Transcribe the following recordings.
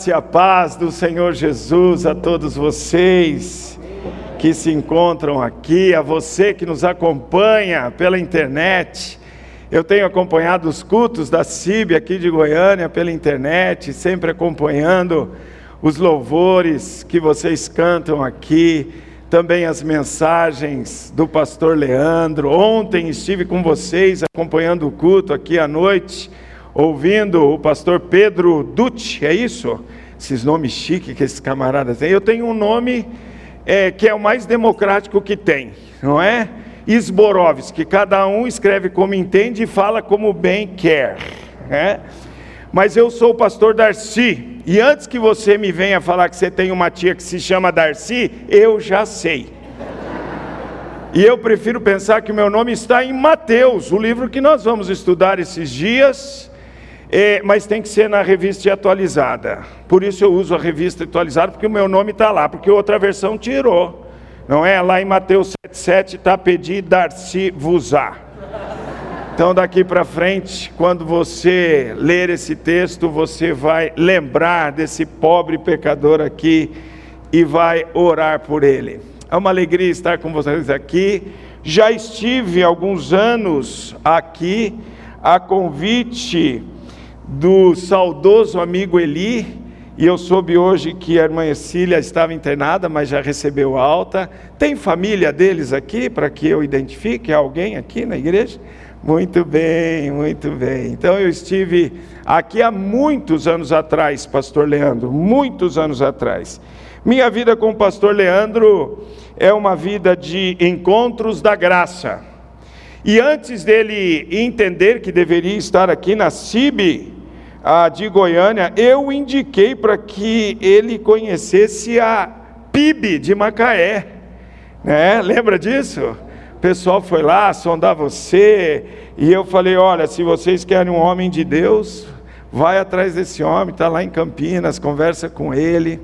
Se a paz do Senhor Jesus a todos vocês que se encontram aqui, a você que nos acompanha pela internet. Eu tenho acompanhado os cultos da CIB aqui de Goiânia pela internet, sempre acompanhando os louvores que vocês cantam aqui, também as mensagens do pastor Leandro. Ontem estive com vocês acompanhando o culto aqui à noite ouvindo o pastor Pedro Dutti, é isso? Esses nomes chiques que esses camaradas têm. Eu tenho um nome é, que é o mais democrático que tem, não é? Isborovski, cada um escreve como entende e fala como bem quer, né? Mas eu sou o pastor Darcy, e antes que você me venha falar que você tem uma tia que se chama Darcy, eu já sei. E eu prefiro pensar que o meu nome está em Mateus, o livro que nós vamos estudar esses dias. É, mas tem que ser na revista atualizada. Por isso eu uso a revista atualizada, porque o meu nome está lá, porque outra versão tirou. Não é? Lá em Mateus 7,7 está pedir Darcy Vusá. Então daqui para frente, quando você ler esse texto, você vai lembrar desse pobre pecador aqui e vai orar por ele. É uma alegria estar com vocês aqui. Já estive alguns anos aqui a convite do saudoso amigo Eli, e eu soube hoje que a irmã Cecília estava internada, mas já recebeu alta. Tem família deles aqui para que eu identifique alguém aqui na igreja? Muito bem, muito bem. Então eu estive aqui há muitos anos atrás, pastor Leandro, muitos anos atrás. Minha vida com o pastor Leandro é uma vida de encontros da graça. E antes dele entender que deveria estar aqui na CIB, ah, de Goiânia, eu indiquei para que ele conhecesse a PIB de Macaé. Né? Lembra disso? O pessoal foi lá sondar você, e eu falei: olha, se vocês querem um homem de Deus, vai atrás desse homem, está lá em Campinas, conversa com ele.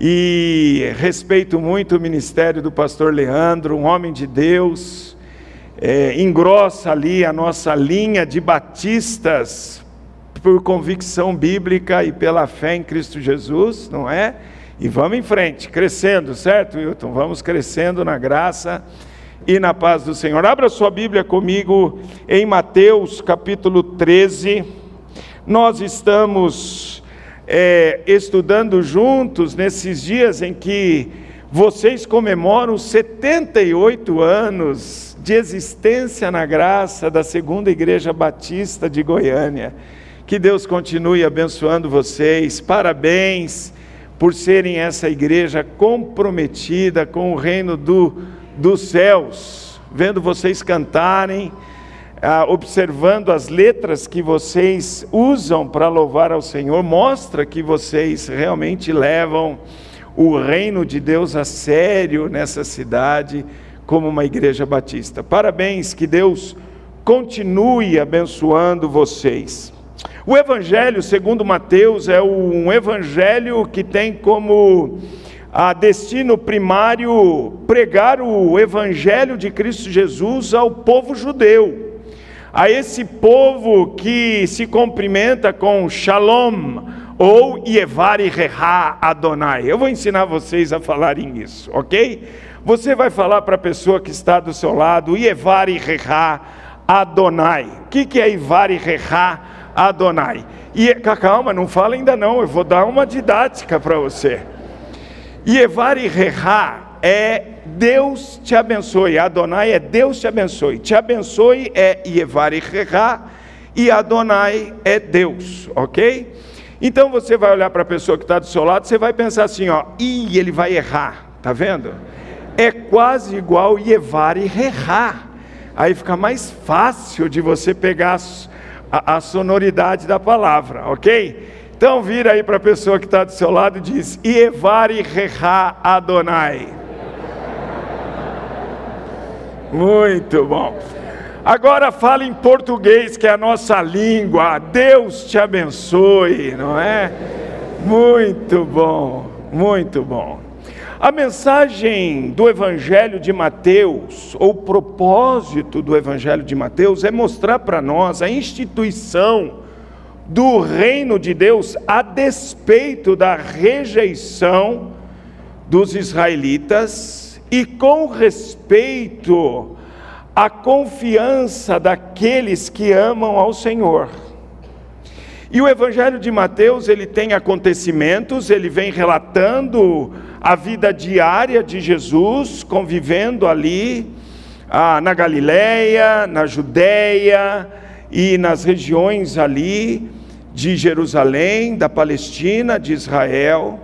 E respeito muito o ministério do pastor Leandro, um homem de Deus, é, engrossa ali a nossa linha de batistas por convicção bíblica e pela fé em Cristo Jesus, não é? E vamos em frente, crescendo, certo, Wilton? Vamos crescendo na graça e na paz do Senhor. Abra sua Bíblia comigo em Mateus capítulo 13. Nós estamos é, estudando juntos nesses dias em que vocês comemoram 78 anos de existência na graça da Segunda Igreja Batista de Goiânia. Que Deus continue abençoando vocês. Parabéns por serem essa igreja comprometida com o reino do, dos céus. Vendo vocês cantarem, ah, observando as letras que vocês usam para louvar ao Senhor, mostra que vocês realmente levam o reino de Deus a sério nessa cidade, como uma igreja batista. Parabéns, que Deus continue abençoando vocês. O Evangelho, segundo Mateus, é um evangelho que tem como a destino primário pregar o Evangelho de Cristo Jesus ao povo judeu, a esse povo que se cumprimenta com Shalom ou Yevari Reha Adonai. Eu vou ensinar vocês a falarem isso, ok? Você vai falar para a pessoa que está do seu lado, Yevari Reha Adonai. O que, que é Yevari Reha Adonai. E calma, não fala ainda não, eu vou dar uma didática para você. Yevari Reha é Deus te abençoe. Adonai é Deus te abençoe. Te abençoe é Yevari Reha e Adonai é Deus, ok? Então você vai olhar para a pessoa que está do seu lado, você vai pensar assim, ó, e ele vai errar, tá vendo? É quase igual Yevari Reha. Aí fica mais fácil de você pegar a, a sonoridade da palavra, ok? Então vira aí para a pessoa que está do seu lado e diz: Ievari Reha Adonai. Muito bom. Agora fala em português, que é a nossa língua. Deus te abençoe, não é? Muito bom, muito bom. A mensagem do Evangelho de Mateus, ou o propósito do Evangelho de Mateus, é mostrar para nós a instituição do reino de Deus a despeito da rejeição dos israelitas e com respeito à confiança daqueles que amam ao Senhor. E o Evangelho de Mateus, ele tem acontecimentos, ele vem relatando a vida diária de Jesus, convivendo ali ah, na Galileia, na Judéia e nas regiões ali de Jerusalém, da Palestina, de Israel.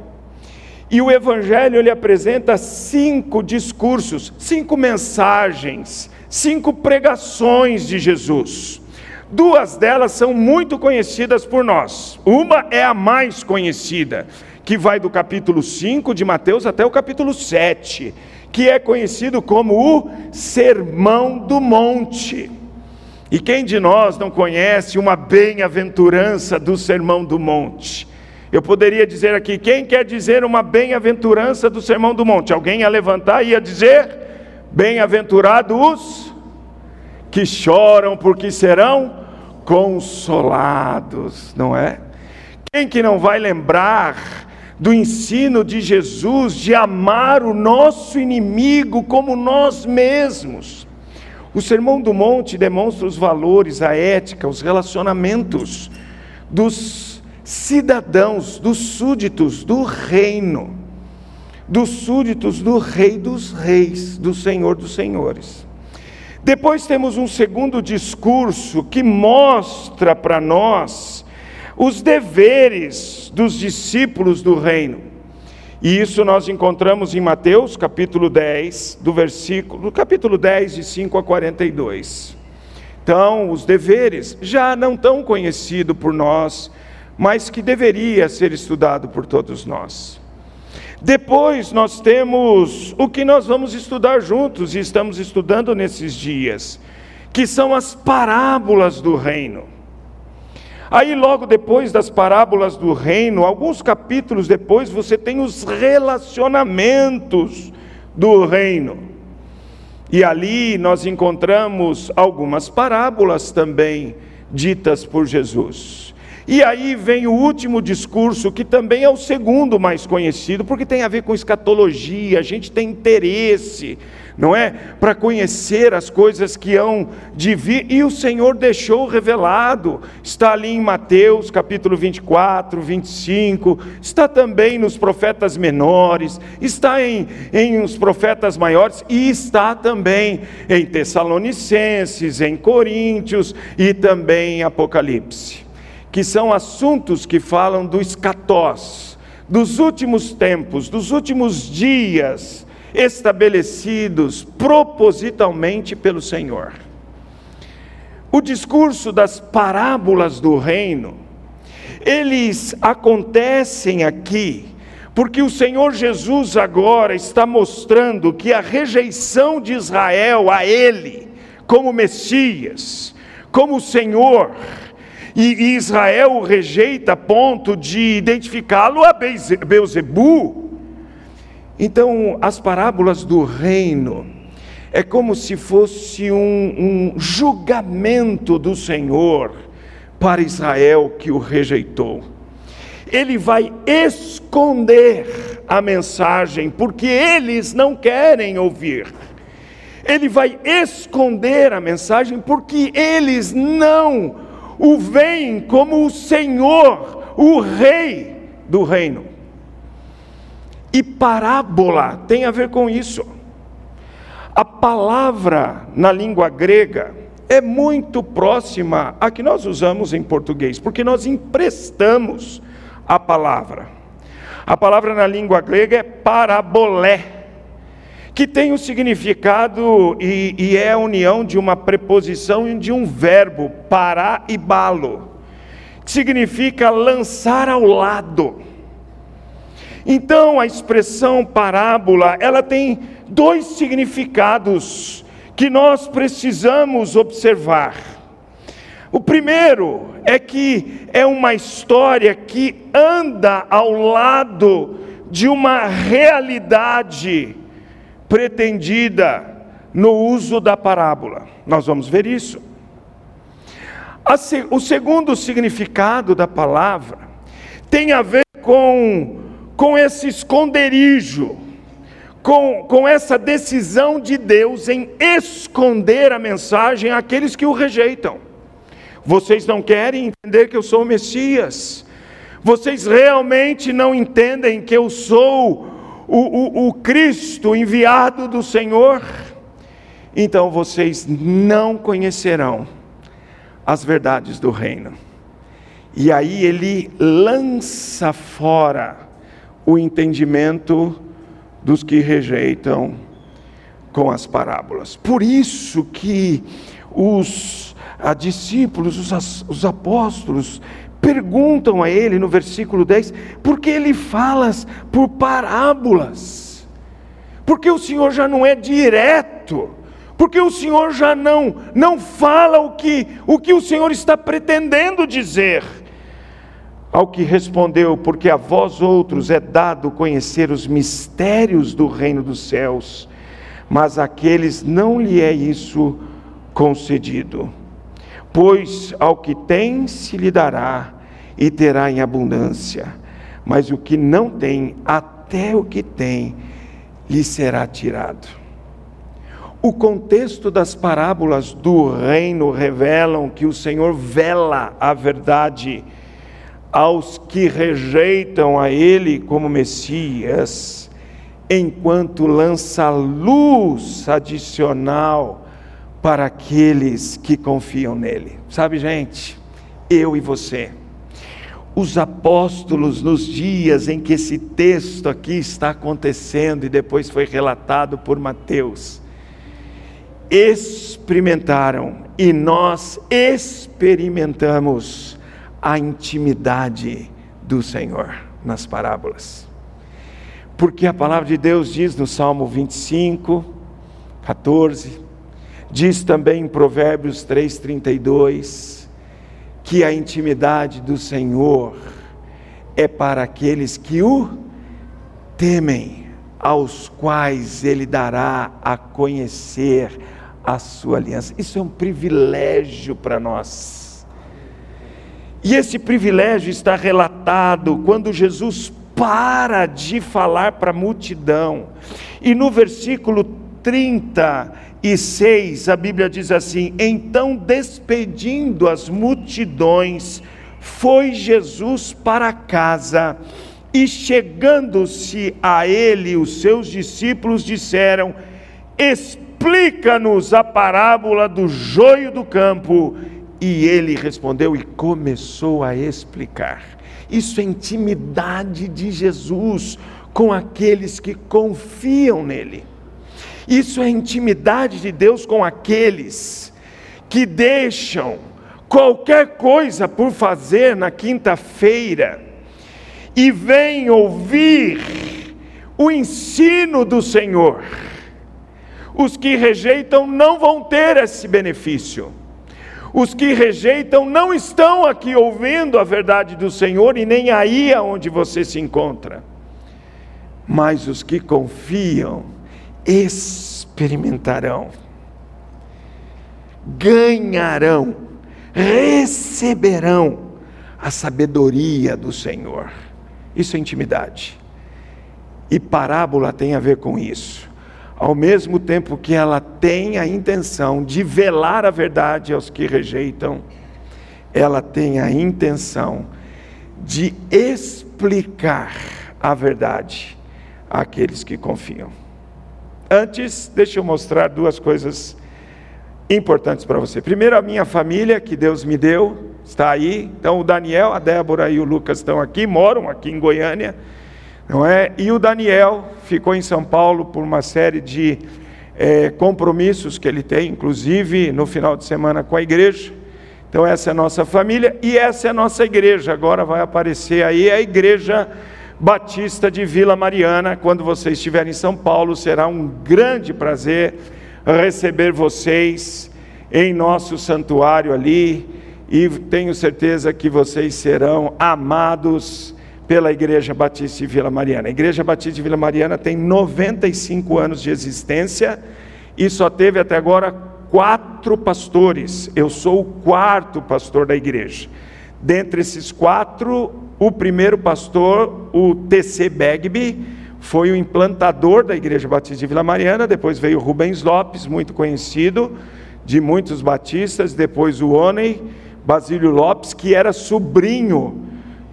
E o Evangelho ele apresenta cinco discursos, cinco mensagens, cinco pregações de Jesus. Duas delas são muito conhecidas por nós. Uma é a mais conhecida, que vai do capítulo 5 de Mateus até o capítulo 7, que é conhecido como o Sermão do Monte. E quem de nós não conhece uma bem-aventurança do Sermão do Monte? Eu poderia dizer aqui: quem quer dizer uma bem-aventurança do Sermão do Monte? Alguém ia levantar e ia dizer: Bem-aventurados que choram, porque serão consolados, não é? Quem que não vai lembrar do ensino de Jesus de amar o nosso inimigo como nós mesmos? O Sermão do Monte demonstra os valores, a ética, os relacionamentos dos cidadãos, dos súditos do reino, dos súditos do Rei dos Reis, do Senhor dos Senhores. Depois temos um segundo discurso que mostra para nós os deveres dos discípulos do reino. E isso nós encontramos em Mateus, capítulo 10, do versículo, capítulo 10, de 5 a 42. Então, os deveres já não tão conhecido por nós, mas que deveria ser estudado por todos nós. Depois nós temos o que nós vamos estudar juntos e estamos estudando nesses dias, que são as parábolas do reino. Aí, logo depois das parábolas do reino, alguns capítulos depois, você tem os relacionamentos do reino. E ali nós encontramos algumas parábolas também ditas por Jesus. E aí vem o último discurso, que também é o segundo mais conhecido, porque tem a ver com escatologia, a gente tem interesse, não é? Para conhecer as coisas que hão de vir, e o Senhor deixou revelado, está ali em Mateus capítulo 24, 25, está também nos profetas menores, está em, em os profetas maiores, e está também em Tessalonicenses, em Coríntios e também em Apocalipse que são assuntos que falam do escatós, dos últimos tempos, dos últimos dias estabelecidos propositalmente pelo Senhor. O discurso das parábolas do reino, eles acontecem aqui porque o Senhor Jesus agora está mostrando que a rejeição de Israel a Ele, como Messias, como Senhor, e Israel o rejeita a ponto de identificá-lo a Beuzebu. Então, as parábolas do reino é como se fosse um, um julgamento do Senhor para Israel que o rejeitou. Ele vai esconder a mensagem, porque eles não querem ouvir. Ele vai esconder a mensagem, porque eles não o veem como o Senhor, o Rei do reino. E parábola tem a ver com isso. A palavra na língua grega é muito próxima à que nós usamos em português, porque nós emprestamos a palavra. A palavra na língua grega é parabolé que tem o significado e, e, é a união de uma preposição e de um verbo, parar e balo, que significa lançar ao lado. Então, a expressão parábola, ela tem dois significados que nós precisamos observar. O primeiro é que é uma história que anda ao lado de uma realidade pretendida no uso da parábola. Nós vamos ver isso. O segundo significado da palavra tem a ver com, com esse esconderijo, com, com essa decisão de Deus em esconder a mensagem àqueles que o rejeitam. Vocês não querem entender que eu sou o Messias, vocês realmente não entendem que eu sou o, o, o Cristo enviado do Senhor, então vocês não conhecerão as verdades do reino. E aí ele lança fora o entendimento dos que rejeitam com as parábolas. Por isso que os a, discípulos, os, os apóstolos, perguntam a ele no versículo 10, por que ele falas por parábolas? Porque o Senhor já não é direto, porque o Senhor já não não fala o que o que o Senhor está pretendendo dizer. Ao que respondeu: Porque a vós outros é dado conhecer os mistérios do reino dos céus, mas àqueles não lhe é isso concedido. Pois ao que tem se lhe dará e terá em abundância, mas o que não tem, até o que tem, lhe será tirado. O contexto das parábolas do reino revelam que o Senhor vela a verdade aos que rejeitam a Ele como Messias, enquanto lança luz adicional para aqueles que confiam nele. Sabe, gente, eu e você, os apóstolos, nos dias em que esse texto aqui está acontecendo e depois foi relatado por Mateus, experimentaram e nós experimentamos a intimidade do Senhor nas parábolas. Porque a palavra de Deus diz no Salmo 25, 14, diz também em Provérbios 3:32 que a intimidade do Senhor é para aqueles que o temem, aos quais ele dará a conhecer a sua aliança. Isso é um privilégio para nós. E esse privilégio está relatado quando Jesus para de falar para a multidão. E no versículo 36, a Bíblia diz assim: Então, despedindo as multidões, foi Jesus para casa. E chegando-se a ele, os seus discípulos disseram: Explica-nos a parábola do joio do campo. E ele respondeu e começou a explicar. Isso é intimidade de Jesus com aqueles que confiam nele. Isso é intimidade de Deus com aqueles que deixam qualquer coisa por fazer na quinta-feira e vêm ouvir o ensino do Senhor. Os que rejeitam não vão ter esse benefício. Os que rejeitam não estão aqui ouvindo a verdade do Senhor e nem aí aonde você se encontra. Mas os que confiam experimentarão, ganharão, receberão a sabedoria do Senhor. Isso é intimidade. E parábola tem a ver com isso ao mesmo tempo que ela tem a intenção de velar a verdade aos que rejeitam, ela tem a intenção de explicar a verdade àqueles que confiam. Antes, deixa eu mostrar duas coisas importantes para você. Primeiro, a minha família que Deus me deu, está aí. Então, o Daniel, a Débora e o Lucas estão aqui, moram aqui em Goiânia não é? E o Daniel ficou em São Paulo por uma série de é, compromissos que ele tem, inclusive no final de semana com a igreja. Então essa é a nossa família e essa é a nossa igreja. Agora vai aparecer aí a igreja Batista de Vila Mariana. Quando você estiver em São Paulo, será um grande prazer receber vocês em nosso santuário ali e tenho certeza que vocês serão amados pela Igreja Batista de Vila Mariana. A Igreja Batista de Vila Mariana tem 95 anos de existência e só teve até agora quatro pastores. Eu sou o quarto pastor da igreja. Dentre esses quatro, o primeiro pastor, o TC Begby, foi o implantador da Igreja Batista de Vila Mariana. Depois veio Rubens Lopes, muito conhecido de muitos batistas. Depois o Oney Basílio Lopes, que era sobrinho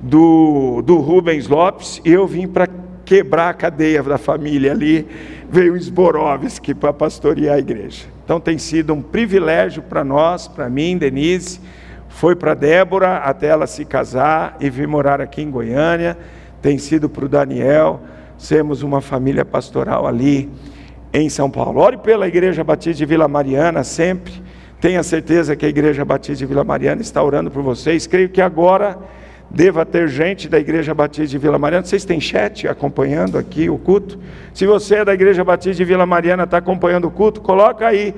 do, do Rubens Lopes. E eu vim para quebrar a cadeia da família ali. Veio Sborovski para pastorear a igreja. Então tem sido um privilégio para nós, para mim, Denise foi para Débora até ela se casar e vir morar aqui em Goiânia. Tem sido para o Daniel sermos uma família pastoral ali em São Paulo. Ore pela Igreja Batista de Vila Mariana sempre. Tenha certeza que a Igreja Batista de Vila Mariana está orando por vocês. Creio que agora deva ter gente da Igreja Batista de Vila Mariana. Vocês têm chat acompanhando aqui o culto? Se você é da Igreja Batista de Vila Mariana, está acompanhando o culto, coloca aí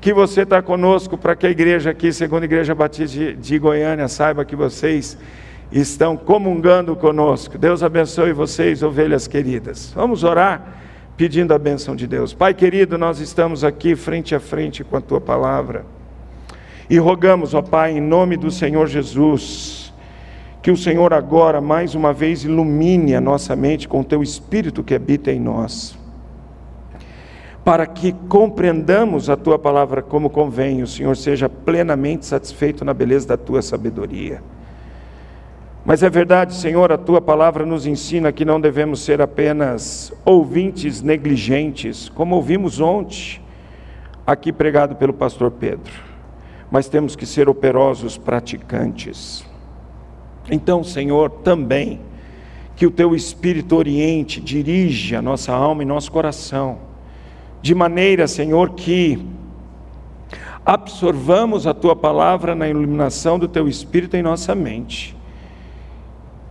que você está conosco para que a igreja aqui, segundo a Igreja Batista de, de Goiânia, saiba que vocês estão comungando conosco. Deus abençoe vocês, ovelhas queridas. Vamos orar pedindo a bênção de Deus. Pai querido, nós estamos aqui frente a frente com a tua palavra e rogamos, ó Pai, em nome do Senhor Jesus, que o Senhor agora mais uma vez ilumine a nossa mente com o teu espírito que habita em nós para que compreendamos a tua palavra como convém, o Senhor seja plenamente satisfeito na beleza da tua sabedoria. Mas é verdade, Senhor, a tua palavra nos ensina que não devemos ser apenas ouvintes negligentes, como ouvimos ontem, aqui pregado pelo pastor Pedro, mas temos que ser operosos praticantes. Então, Senhor, também que o teu espírito oriente, dirige a nossa alma e nosso coração de maneira, Senhor, que absorvamos a tua palavra na iluminação do teu espírito em nossa mente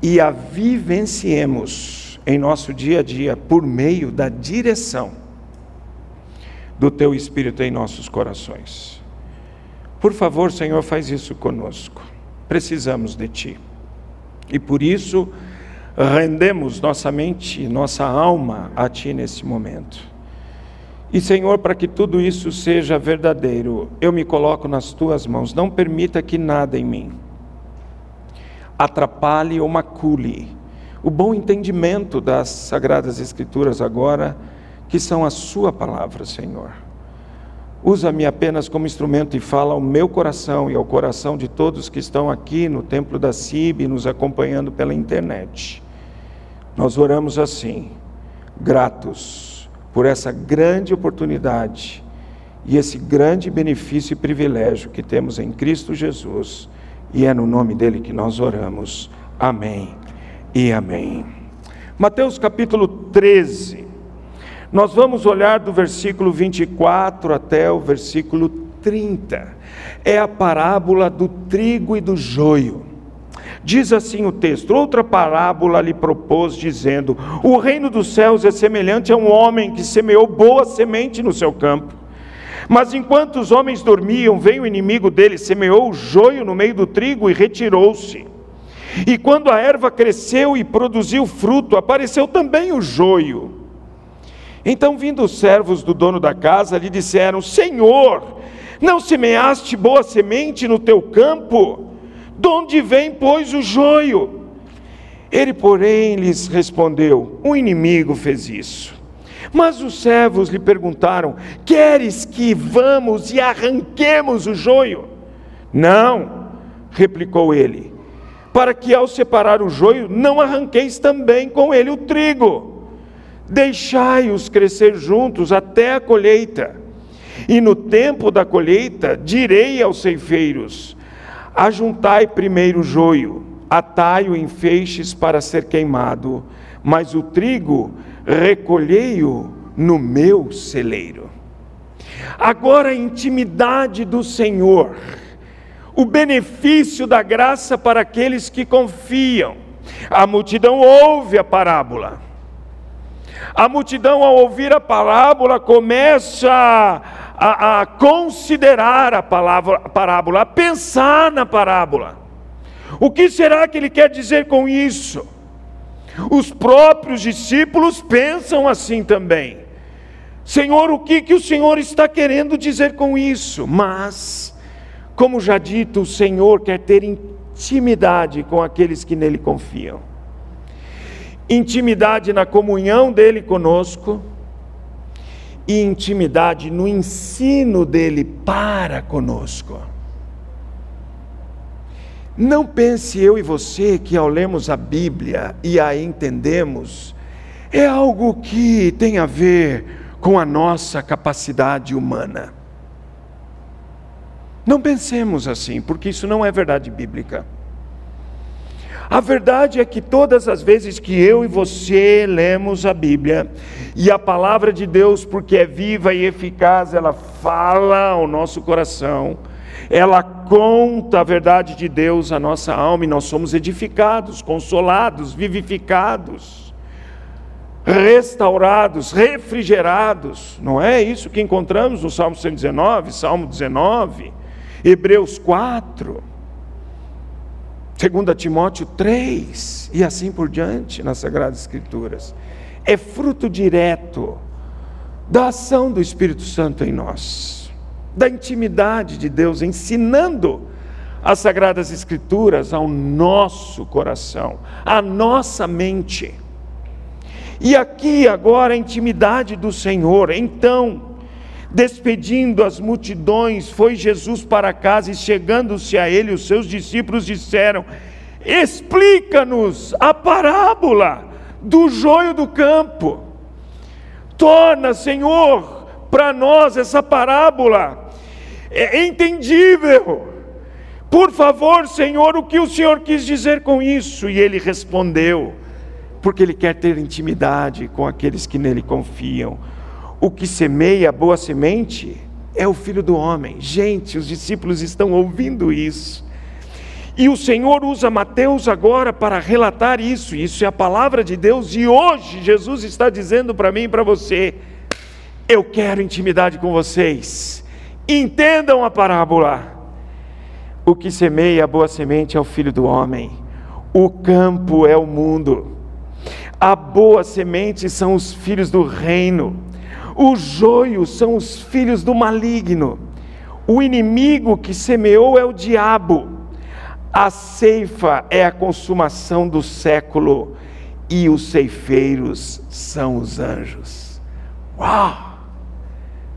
e a vivenciemos em nosso dia a dia por meio da direção do teu espírito em nossos corações. Por favor, Senhor, faz isso conosco. Precisamos de ti. E por isso rendemos nossa mente, nossa alma a ti nesse momento. E Senhor, para que tudo isso seja verdadeiro, eu me coloco nas tuas mãos. Não permita que nada em mim atrapalhe ou macule o bom entendimento das sagradas escrituras agora, que são a sua palavra, Senhor. Usa-me apenas como instrumento e fala ao meu coração e ao coração de todos que estão aqui no templo da CIB nos acompanhando pela internet. Nós oramos assim, gratos por essa grande oportunidade e esse grande benefício e privilégio que temos em Cristo Jesus. E é no nome dele que nós oramos. Amém e amém. Mateus capítulo 13. Nós vamos olhar do versículo 24 até o versículo 30. É a parábola do trigo e do joio. Diz assim o texto: outra parábola lhe propôs, dizendo: O reino dos céus é semelhante a um homem que semeou boa semente no seu campo. Mas enquanto os homens dormiam, veio o inimigo dele, semeou o joio no meio do trigo e retirou-se. E quando a erva cresceu e produziu fruto, apareceu também o joio. Então, vindo os servos do dono da casa, lhe disseram: Senhor, não semeaste boa semente no teu campo? De onde vem, pois, o joio? Ele, porém, lhes respondeu: Um inimigo fez isso. Mas os servos lhe perguntaram: Queres que vamos e arranquemos o joio? Não, replicou ele, para que ao separar o joio, não arranqueis também com ele o trigo. Deixai-os crescer juntos até a colheita. E no tempo da colheita, direi aos ceifeiros: Ajuntai primeiro o joio, atai-o em feixes para ser queimado, mas o trigo recolhei-o no meu celeiro. Agora a intimidade do Senhor, o benefício da graça para aqueles que confiam. A multidão ouve a parábola. A multidão, ao ouvir a parábola, começa a, a considerar a, palavra, a parábola, a pensar na parábola. O que será que ele quer dizer com isso? Os próprios discípulos pensam assim também. Senhor, o que, que o Senhor está querendo dizer com isso? Mas, como já dito, o Senhor quer ter intimidade com aqueles que nele confiam. Intimidade na comunhão dele conosco e intimidade no ensino dele para conosco. Não pense eu e você que ao lermos a Bíblia e a entendemos, é algo que tem a ver com a nossa capacidade humana. Não pensemos assim, porque isso não é verdade bíblica. A verdade é que todas as vezes que eu e você lemos a Bíblia, e a palavra de Deus, porque é viva e eficaz, ela fala ao nosso coração, ela conta a verdade de Deus à nossa alma, e nós somos edificados, consolados, vivificados restaurados, refrigerados. Não é isso que encontramos no Salmo 119, Salmo 19, Hebreus 4, 2 Timóteo 3 e assim por diante nas Sagradas Escrituras. É fruto direto da ação do Espírito Santo em nós, da intimidade de Deus ensinando as Sagradas Escrituras ao nosso coração, à nossa mente. E aqui agora a intimidade do Senhor. Então, despedindo as multidões, foi Jesus para casa e chegando-se a ele, os seus discípulos disseram: Explica-nos a parábola do joio do campo. Torna, Senhor, para nós essa parábola é entendível. Por favor, Senhor, o que o Senhor quis dizer com isso? E ele respondeu: porque Ele quer ter intimidade com aqueles que nele confiam. O que semeia a boa semente é o Filho do Homem. Gente, os discípulos estão ouvindo isso. E o Senhor usa Mateus agora para relatar isso. Isso é a palavra de Deus. E hoje Jesus está dizendo para mim e para você: Eu quero intimidade com vocês. Entendam a parábola. O que semeia a boa semente é o Filho do Homem. O campo é o mundo. A boa semente são os filhos do reino, o joio são os filhos do maligno, o inimigo que semeou é o diabo, a ceifa é a consumação do século, e os ceifeiros são os anjos. Uau!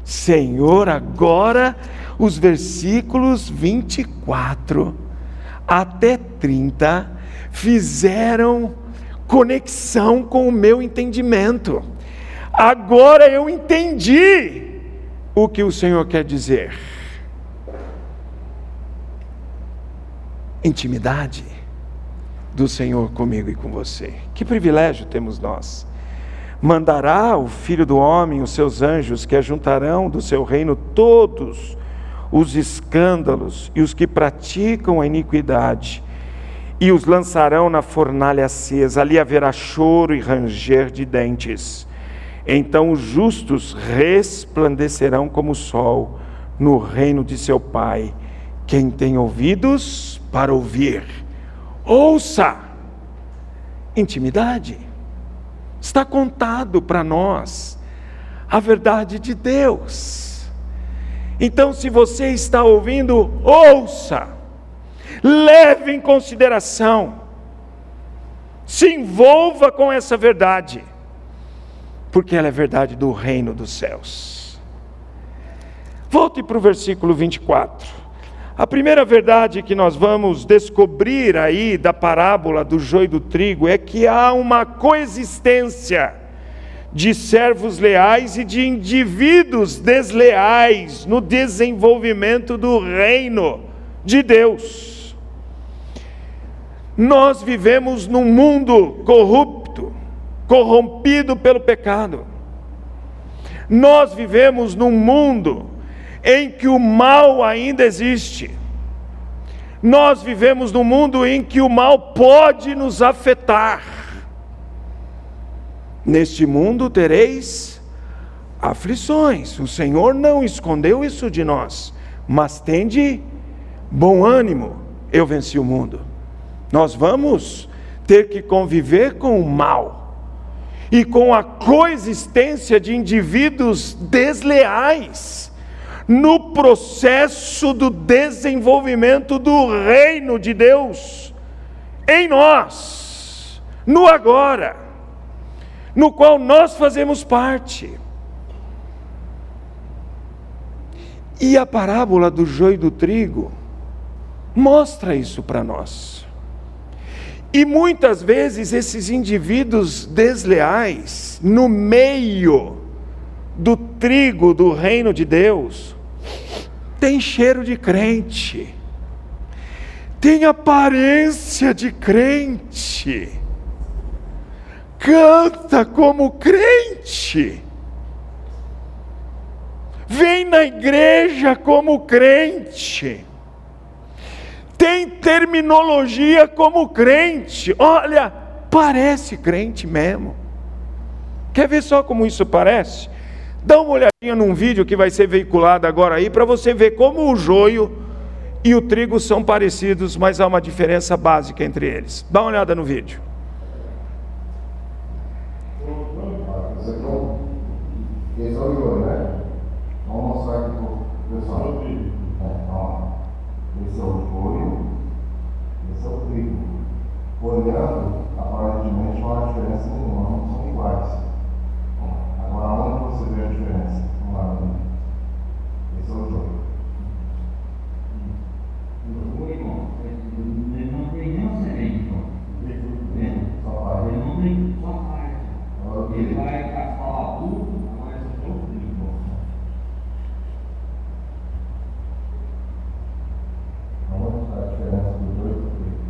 Senhor, agora os versículos 24 até 30 fizeram conexão com o meu entendimento. Agora eu entendi o que o Senhor quer dizer. Intimidade do Senhor comigo e com você. Que privilégio temos nós. Mandará o Filho do Homem os seus anjos que ajuntarão do seu reino todos os escândalos e os que praticam a iniquidade e os lançarão na fornalha acesa, ali haverá choro e ranger de dentes. Então os justos resplandecerão como o sol no reino de seu Pai. Quem tem ouvidos para ouvir, ouça. Intimidade. Está contado para nós a verdade de Deus. Então, se você está ouvindo, ouça leve em consideração, se envolva com essa verdade, porque ela é verdade do reino dos céus. Volte para o versículo 24. A primeira verdade que nós vamos descobrir aí da parábola do joio do trigo é que há uma coexistência de servos leais e de indivíduos desleais no desenvolvimento do reino de Deus. Nós vivemos num mundo corrupto, corrompido pelo pecado. Nós vivemos num mundo em que o mal ainda existe. Nós vivemos num mundo em que o mal pode nos afetar. Neste mundo tereis aflições. O Senhor não escondeu isso de nós, mas tende bom ânimo. Eu venci o mundo. Nós vamos ter que conviver com o mal. E com a coexistência de indivíduos desleais no processo do desenvolvimento do reino de Deus em nós, no agora, no qual nós fazemos parte. E a parábola do joio e do trigo mostra isso para nós. E muitas vezes esses indivíduos desleais, no meio do trigo do reino de Deus, tem cheiro de crente, tem aparência de crente, canta como crente, vem na igreja como crente, tem terminologia como crente, olha, parece crente mesmo. Quer ver só como isso parece? Dá uma olhadinha num vídeo que vai ser veiculado agora aí para você ver como o joio e o trigo são parecidos, mas há uma diferença básica entre eles. Dá uma olhada no vídeo. Né? Vamos mostrar aqui para o pessoal. Esse é o joio, esse é o trigo. Olhando, aparentemente não há diferença nenhuma, não são iguais. Agora, onde você vê a diferença? Vamos lá, né? Esse é o joio. O joio, ele não tem nenhuma semente, Só parte. Ele não tem só parte. Ele vai falar tudo, mas é o trigo. Onde está a diferença do joio e do trigo?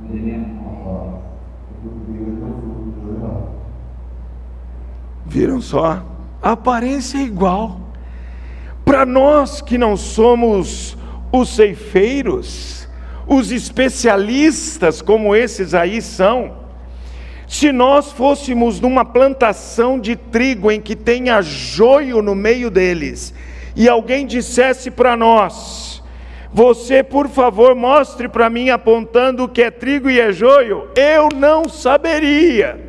O elemento. O trigo é o fruto do joio, não. Viram só? A aparência é igual. Para nós que não somos os ceifeiros, os especialistas como esses aí são, se nós fôssemos numa plantação de trigo em que tenha joio no meio deles, e alguém dissesse para nós, você por favor mostre para mim apontando o que é trigo e é joio, eu não saberia.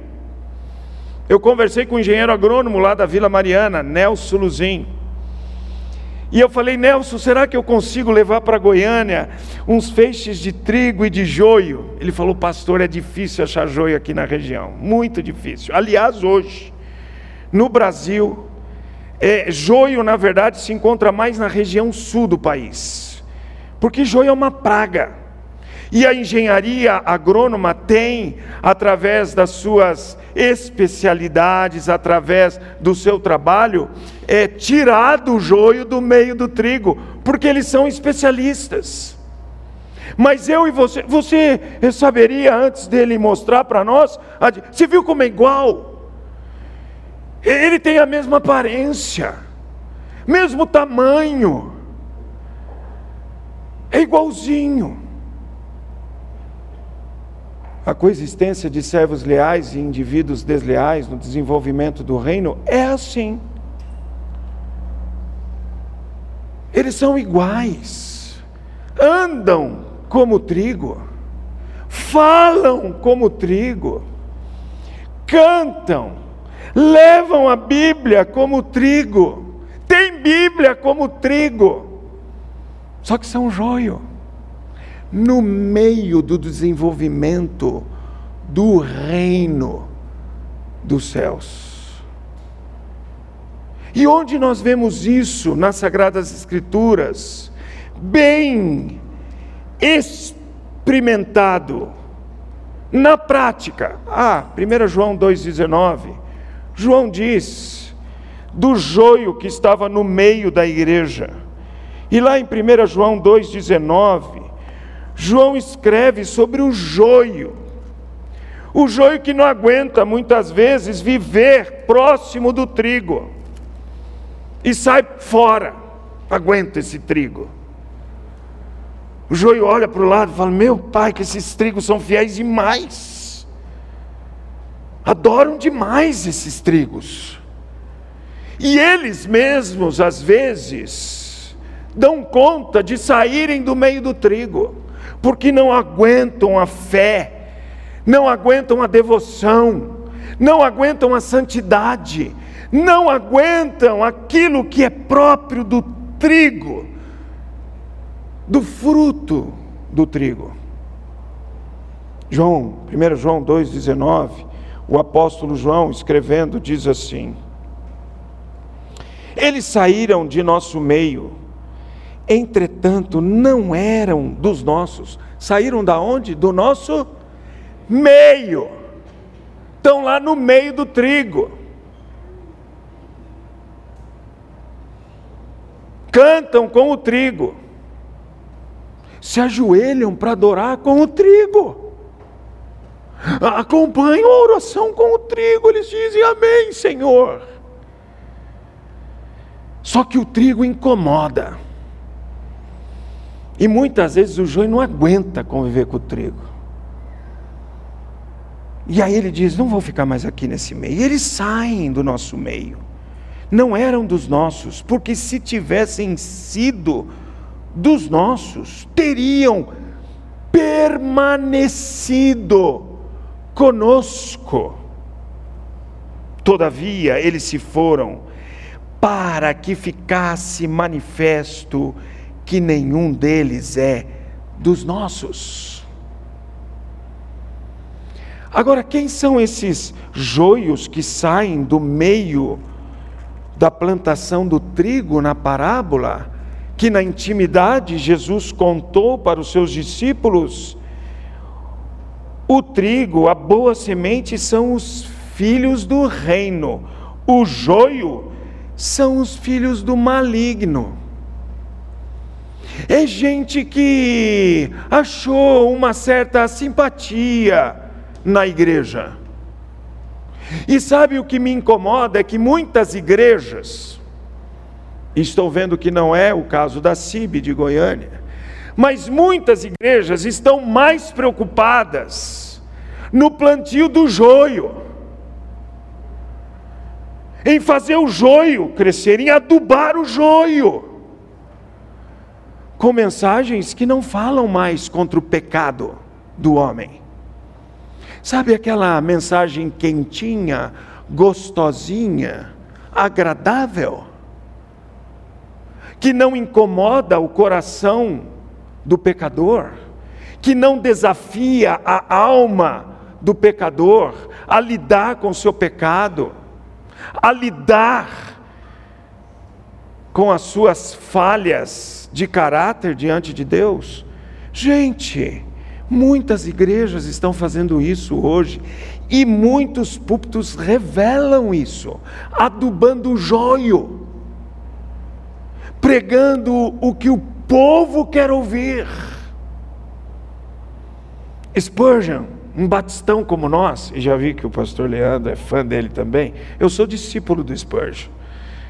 Eu conversei com o engenheiro agrônomo lá da Vila Mariana, Nelson Luzin. E eu falei, Nelson, será que eu consigo levar para Goiânia uns feixes de trigo e de joio? Ele falou, pastor, é difícil achar joio aqui na região, muito difícil. Aliás, hoje, no Brasil, é, joio, na verdade, se encontra mais na região sul do país, porque joio é uma praga. E a engenharia agrônoma tem, através das suas especialidades, através do seu trabalho, é tirado o joio do meio do trigo, porque eles são especialistas. Mas eu e você, você saberia antes dele mostrar para nós, você viu como é igual? Ele tem a mesma aparência, mesmo tamanho, é igualzinho. A coexistência de servos leais e indivíduos desleais no desenvolvimento do reino é assim. Eles são iguais, andam como trigo, falam como trigo, cantam, levam a Bíblia como trigo, tem Bíblia como trigo, só que são joio no meio do desenvolvimento do reino dos céus. E onde nós vemos isso nas Sagradas Escrituras? Bem experimentado na prática. Ah, 1 João 2,19. João diz do joio que estava no meio da igreja. E lá em 1 João 2,19, João escreve sobre o joio. O joio que não aguenta muitas vezes viver próximo do trigo e sai fora, aguenta esse trigo. O joio olha para o lado e fala: Meu pai, que esses trigos são fiéis demais, adoram demais esses trigos. E eles mesmos, às vezes, dão conta de saírem do meio do trigo porque não aguentam a fé não aguentam a devoção, não aguentam a santidade, não aguentam aquilo que é próprio do trigo, do fruto do trigo. João, 1 João 2,19, o apóstolo João escrevendo diz assim: Eles saíram de nosso meio, entretanto não eram dos nossos. Saíram da onde? Do nosso meio. Estão lá no meio do trigo. Cantam com o trigo. Se ajoelham para adorar com o trigo acompanham a oração com o trigo, eles dizem amém, Senhor. Só que o trigo incomoda. E muitas vezes o joio não aguenta conviver com o trigo. E aí ele diz: Não vou ficar mais aqui nesse meio. E eles saem do nosso meio. Não eram dos nossos, porque se tivessem sido dos nossos, teriam permanecido conosco. Todavia, eles se foram para que ficasse manifesto que nenhum deles é dos nossos. Agora, quem são esses joios que saem do meio da plantação do trigo na parábola, que na intimidade Jesus contou para os seus discípulos? O trigo, a boa semente, são os filhos do reino, o joio são os filhos do maligno. É gente que achou uma certa simpatia na igreja. E sabe o que me incomoda? É que muitas igrejas, estou vendo que não é o caso da CIB de Goiânia, mas muitas igrejas estão mais preocupadas no plantio do joio, em fazer o joio crescer, em adubar o joio, com mensagens que não falam mais contra o pecado do homem. Sabe aquela mensagem quentinha, gostosinha, agradável, que não incomoda o coração do pecador, que não desafia a alma do pecador a lidar com o seu pecado, a lidar com as suas falhas de caráter diante de Deus. Gente, muitas igrejas estão fazendo isso hoje e muitos púlpitos revelam isso, adubando o joio, pregando o que o povo quer ouvir. Spurgeon, um batistão como nós, e já vi que o pastor Leandro é fã dele também, eu sou discípulo do Spurgeon.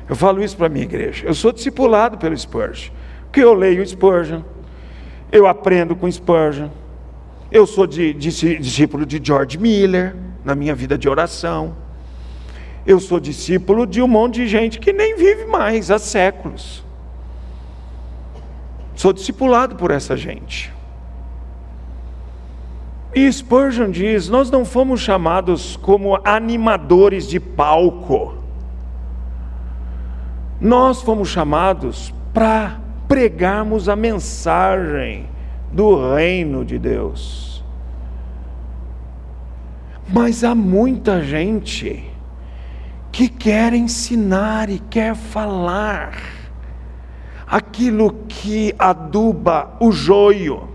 Eu falo isso para a minha igreja. Eu sou discipulado pelo Spurgeon. Porque eu leio Spurgeon, eu aprendo com Spurgeon, eu sou de, de, discípulo de George Miller na minha vida de oração. Eu sou discípulo de um monte de gente que nem vive mais há séculos. Sou discipulado por essa gente. E Spurgeon diz: Nós não fomos chamados como animadores de palco. Nós fomos chamados para pregarmos a mensagem do reino de Deus. Mas há muita gente que quer ensinar e quer falar aquilo que aduba o joio.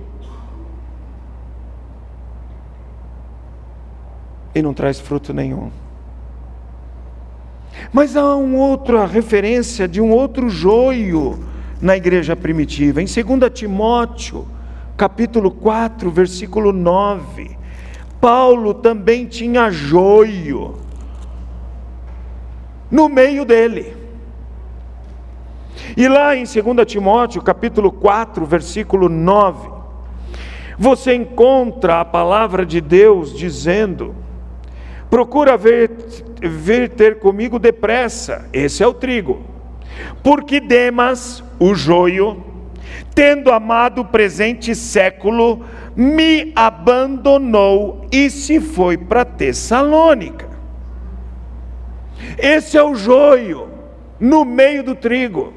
E não traz fruto nenhum. Mas há uma outra referência de um outro joio na igreja primitiva. Em 2 Timóteo, capítulo 4, versículo 9, Paulo também tinha joio no meio dele. E lá em 2 Timóteo, capítulo 4, versículo 9, você encontra a palavra de Deus dizendo: Procura ver, vir ter comigo depressa, esse é o trigo, porque Demas, o joio, tendo amado o presente século, me abandonou e se foi para Tessalônica. Esse é o joio no meio do trigo.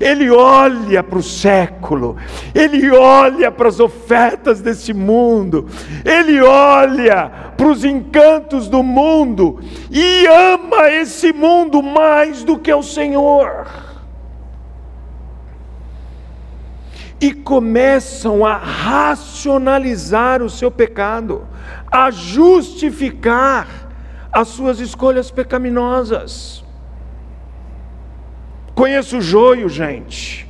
Ele olha para o século, ele olha para as ofertas desse mundo, ele olha para os encantos do mundo e ama esse mundo mais do que o Senhor. E começam a racionalizar o seu pecado, a justificar as suas escolhas pecaminosas. Conheço o joio, gente,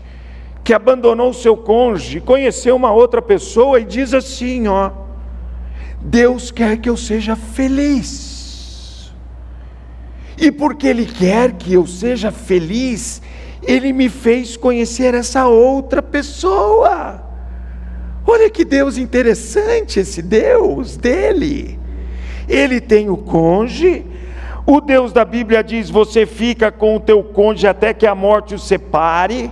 que abandonou o seu cônjuge, conheceu uma outra pessoa e diz assim: ó, Deus quer que eu seja feliz. E porque Ele quer que eu seja feliz, Ele me fez conhecer essa outra pessoa. Olha que Deus interessante esse Deus dele. Ele tem o cônjuge, o Deus da Bíblia diz: você fica com o teu cônjuge até que a morte o separe.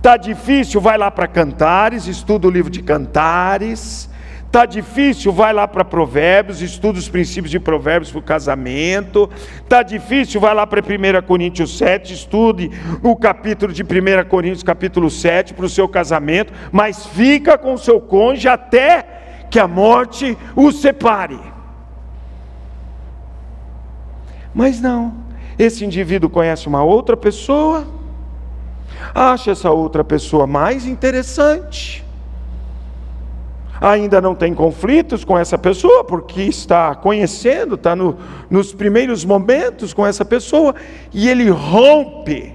Tá difícil, vai lá para Cantares, estuda o livro de Cantares. Tá difícil, vai lá para Provérbios, estuda os princípios de Provérbios para o casamento. Tá difícil, vai lá para 1 Coríntios 7, estude o capítulo de 1 Coríntios, capítulo 7, para o seu casamento, mas fica com o seu cônjuge até que a morte o separe. Mas não, esse indivíduo conhece uma outra pessoa, acha essa outra pessoa mais interessante, ainda não tem conflitos com essa pessoa, porque está conhecendo, está no, nos primeiros momentos com essa pessoa, e ele rompe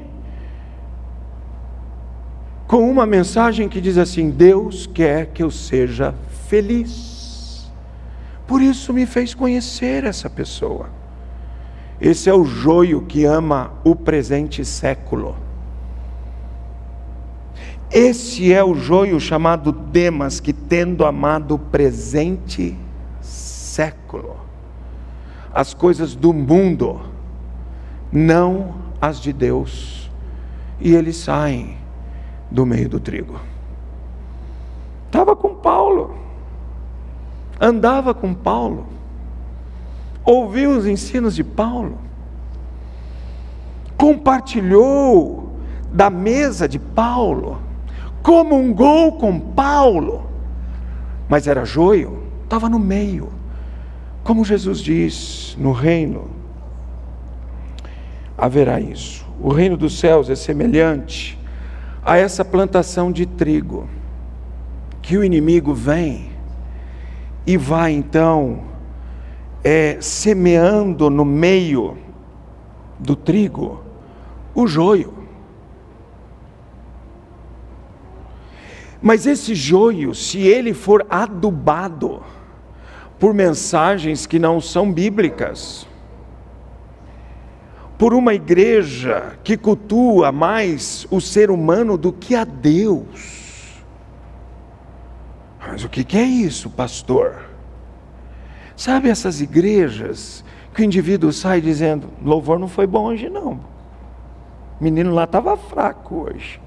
com uma mensagem que diz assim: Deus quer que eu seja feliz, por isso me fez conhecer essa pessoa. Esse é o joio que ama o presente século. Esse é o joio chamado Demas, que tendo amado o presente século, as coisas do mundo, não as de Deus, e eles saem do meio do trigo. Estava com Paulo, andava com Paulo, ouviu os ensinos de Paulo, compartilhou da mesa de Paulo, comungou com Paulo, mas era joio, estava no meio. Como Jesus diz, no reino haverá isso. O reino dos céus é semelhante a essa plantação de trigo, que o inimigo vem e vai então é, semeando no meio do trigo o joio. Mas esse joio, se ele for adubado por mensagens que não são bíblicas, por uma igreja que cultua mais o ser humano do que a Deus. Mas o que é isso, pastor? Sabe essas igrejas que o indivíduo sai dizendo: louvor não foi bom hoje, não. O menino lá estava fraco hoje.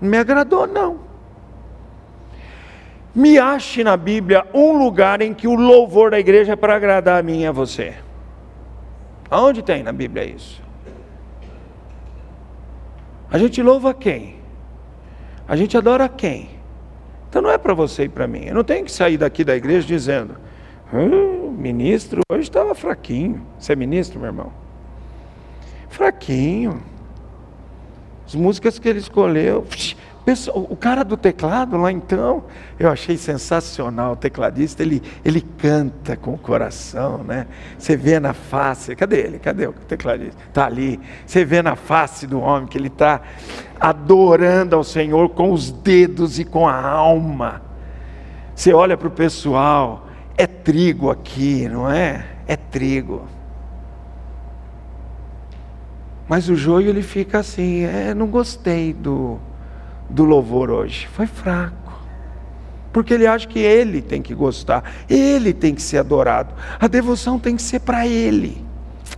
Não me agradou, não. Me ache na Bíblia um lugar em que o louvor da igreja é para agradar a mim e a você. Aonde tem na Bíblia isso? A gente louva quem? A gente adora quem? Então não é para você e para mim. Eu não tenho que sair daqui da igreja dizendo: Hum, ministro, hoje estava fraquinho. Você é ministro, meu irmão? Fraquinho. As músicas que ele escolheu. O cara do teclado lá então, eu achei sensacional. O tecladista, ele, ele canta com o coração, né? Você vê na face, cadê ele? Cadê o tecladista? Está ali. Você vê na face do homem que ele está adorando ao Senhor com os dedos e com a alma. Você olha para o pessoal, é trigo aqui, não é? É trigo. Mas o joio ele fica assim, é, não gostei do, do louvor hoje, foi fraco. Porque ele acha que ele tem que gostar, ele tem que ser adorado. A devoção tem que ser para ele,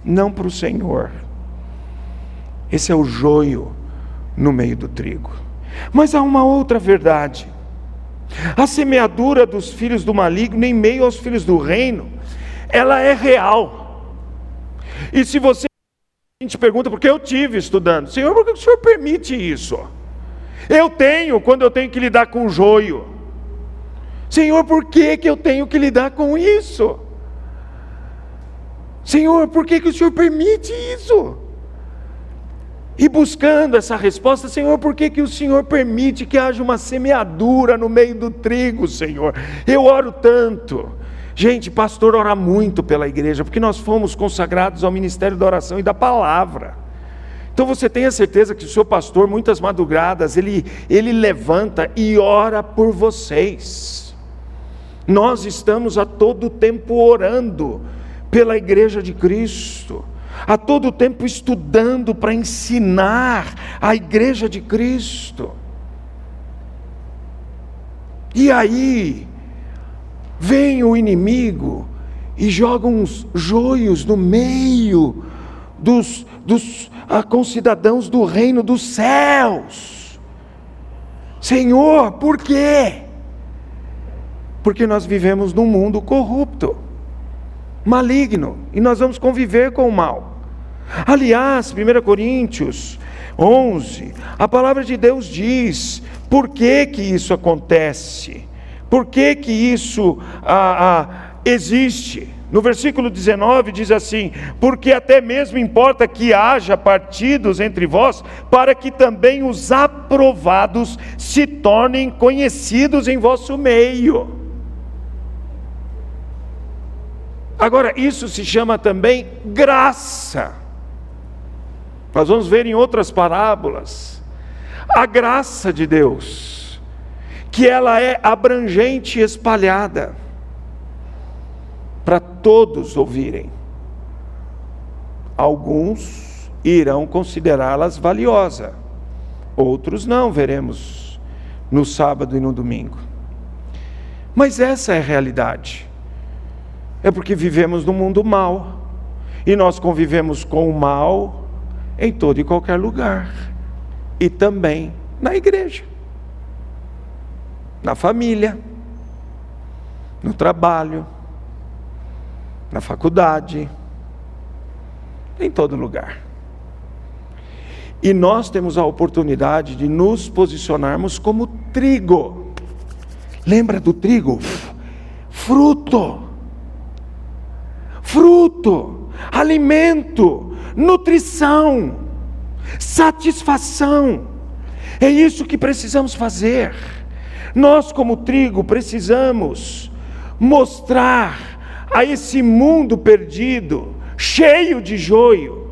não para o Senhor. Esse é o joio no meio do trigo. Mas há uma outra verdade. A semeadura dos filhos do maligno em meio aos filhos do reino, ela é real. E se você a gente pergunta, porque eu tive estudando, Senhor, por que o Senhor permite isso? Eu tenho, quando eu tenho que lidar com joio. Senhor, por que, que eu tenho que lidar com isso? Senhor, por que, que o Senhor permite isso? E buscando essa resposta, Senhor, por que, que o Senhor permite que haja uma semeadura no meio do trigo, Senhor? Eu oro tanto. Gente, pastor ora muito pela igreja, porque nós fomos consagrados ao ministério da oração e da palavra. Então você tenha certeza que o seu pastor, muitas madrugadas, ele, ele levanta e ora por vocês. Nós estamos a todo tempo orando pela igreja de Cristo a todo tempo estudando para ensinar a igreja de Cristo. E aí, vem o inimigo e joga uns joios no meio dos, dos ah, concidadãos do reino dos céus. Senhor, por quê? Porque nós vivemos num mundo corrupto, maligno, e nós vamos conviver com o mal. Aliás, 1 Coríntios 11, a palavra de Deus diz: por que que isso acontece? Por que que isso ah, ah, existe? No versículo 19 diz assim: Porque até mesmo importa que haja partidos entre vós, para que também os aprovados se tornem conhecidos em vosso meio. Agora, isso se chama também graça. Nós vamos ver em outras parábolas a graça de Deus, que ela é abrangente e espalhada para todos ouvirem. Alguns irão considerá-las valiosa, outros não, veremos no sábado e no domingo. Mas essa é a realidade. É porque vivemos num mundo mal e nós convivemos com o mal em todo e qualquer lugar, e também na igreja, na família, no trabalho, na faculdade, em todo lugar. E nós temos a oportunidade de nos posicionarmos como trigo. Lembra do trigo? Fruto. Fruto, alimento nutrição, satisfação. É isso que precisamos fazer. Nós, como trigo, precisamos mostrar a esse mundo perdido, cheio de joio,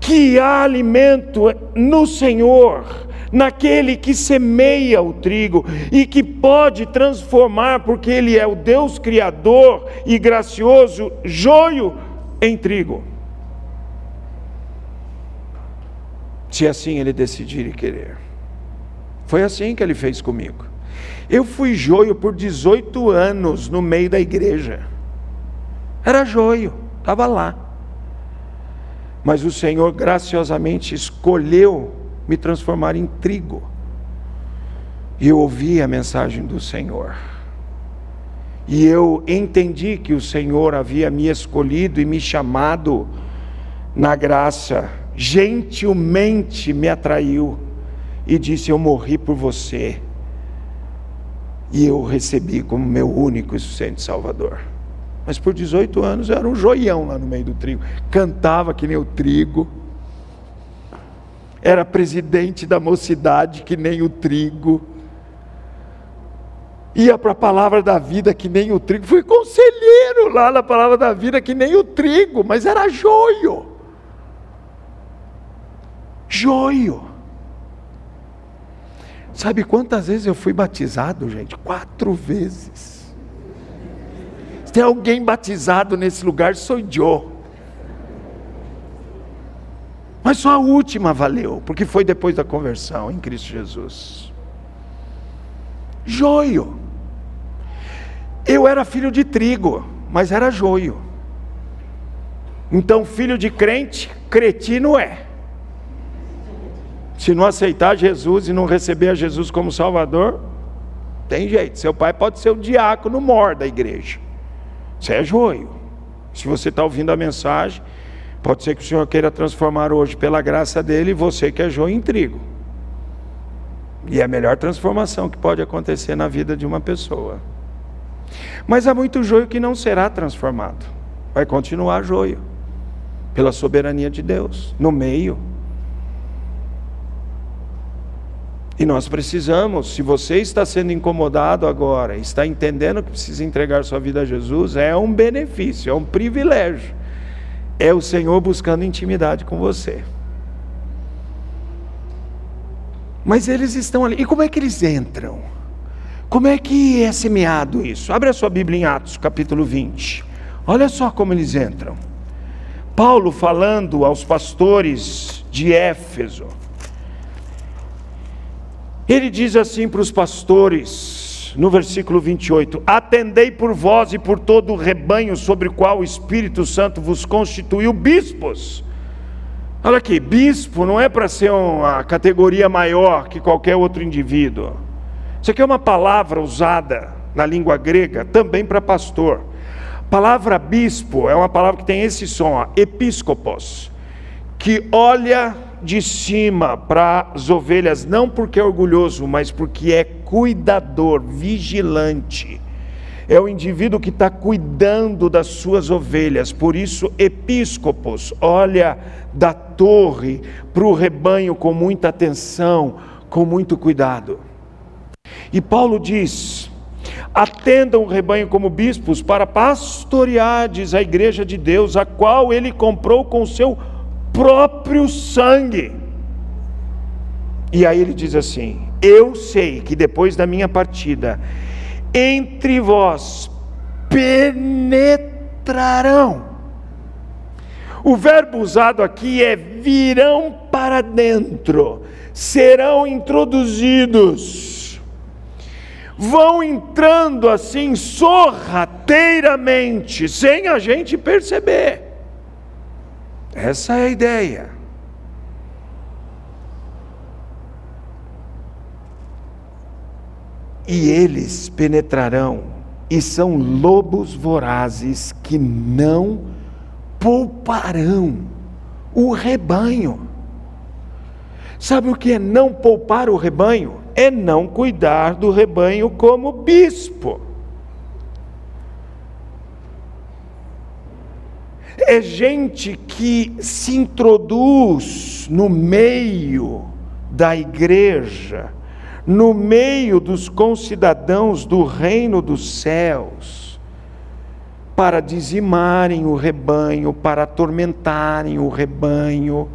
que há alimento no Senhor, naquele que semeia o trigo e que pode transformar, porque Ele é o Deus Criador e gracioso, joio em trigo. Se assim ele decidir e querer. Foi assim que ele fez comigo. Eu fui joio por 18 anos no meio da igreja. Era joio, estava lá. Mas o Senhor graciosamente escolheu me transformar em trigo. E eu ouvi a mensagem do Senhor. E eu entendi que o Senhor havia me escolhido e me chamado na graça gentilmente me atraiu e disse: Eu morri por você. E eu recebi como meu único e suficiente Salvador. Mas por 18 anos eu era um joião lá no meio do trigo. Cantava que nem o trigo. Era presidente da mocidade que nem o trigo. Ia para a palavra da vida que nem o trigo. Fui conselheiro lá na palavra da vida que nem o trigo, mas era joio joio. Sabe quantas vezes eu fui batizado, gente? Quatro vezes. Se tem alguém batizado nesse lugar, sou eu. Mas só a última valeu, porque foi depois da conversão em Cristo Jesus. Joio. Eu era filho de trigo, mas era joio. Então, filho de crente, cretino é. Se não aceitar Jesus e não receber a Jesus como Salvador, tem jeito. Seu pai pode ser o diácono mor da igreja. Você é joio. Se você está ouvindo a mensagem, pode ser que o Senhor queira transformar hoje, pela graça dele, você que é joio em trigo. E é a melhor transformação que pode acontecer na vida de uma pessoa. Mas há muito joio que não será transformado. Vai continuar joio. Pela soberania de Deus, no meio. E nós precisamos, se você está sendo incomodado agora, está entendendo que precisa entregar sua vida a Jesus, é um benefício, é um privilégio. É o Senhor buscando intimidade com você. Mas eles estão ali. E como é que eles entram? Como é que é semeado isso? Abre a sua Bíblia em Atos, capítulo 20. Olha só como eles entram. Paulo falando aos pastores de Éfeso. Ele diz assim para os pastores, no versículo 28: Atendei por vós e por todo o rebanho sobre o qual o Espírito Santo vos constituiu bispos. Olha aqui, bispo não é para ser uma categoria maior que qualquer outro indivíduo. Isso aqui é uma palavra usada na língua grega também para pastor. A palavra bispo é uma palavra que tem esse som, ó, episcopos, que olha de cima para as ovelhas, não porque é orgulhoso, mas porque é cuidador, vigilante. É o indivíduo que está cuidando das suas ovelhas, por isso, episcopos, olha da torre para o rebanho com muita atenção, com muito cuidado. E Paulo diz: atendam o rebanho como bispos para pastoreardes a igreja de Deus, a qual ele comprou com seu próprio sangue. E aí ele diz assim: Eu sei que depois da minha partida, entre vós penetrarão. O verbo usado aqui é virão para dentro, serão introduzidos, vão entrando assim sorrateiramente, sem a gente perceber. Essa é a ideia. E eles penetrarão, e são lobos vorazes que não pouparão o rebanho. Sabe o que é não poupar o rebanho? É não cuidar do rebanho como bispo. É gente que se introduz no meio da igreja, no meio dos concidadãos do reino dos céus, para dizimarem o rebanho, para atormentarem o rebanho,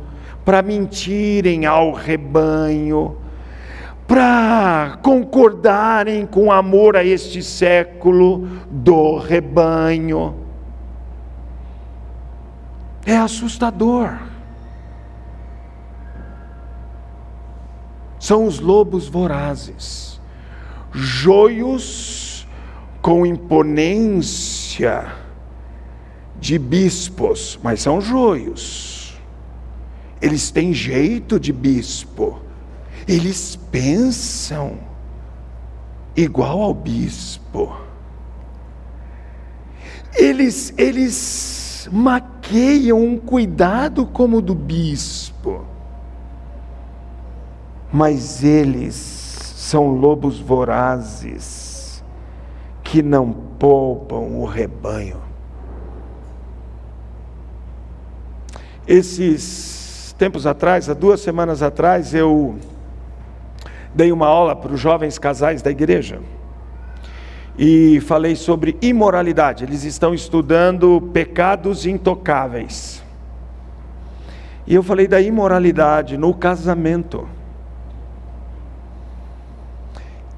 para mentirem ao rebanho, para concordarem com amor a este século do rebanho é assustador. São os lobos vorazes, joios com imponência de bispos, mas são joios. Eles têm jeito de bispo, eles pensam igual ao bispo. Eles, eles maqueiam um cuidado como o do bispo. Mas eles são lobos vorazes que não poupam o rebanho. Esses tempos atrás, há duas semanas atrás, eu dei uma aula para os jovens casais da igreja e falei sobre imoralidade. Eles estão estudando pecados intocáveis. E eu falei da imoralidade no casamento.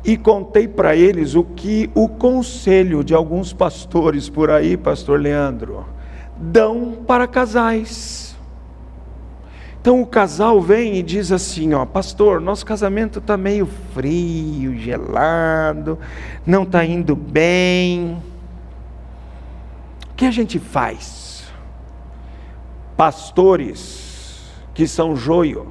E contei para eles o que o conselho de alguns pastores por aí, pastor Leandro, dão para casais. Então o casal vem e diz assim: ó, pastor, nosso casamento está meio frio, gelado, não está indo bem. O que a gente faz? Pastores que são joio,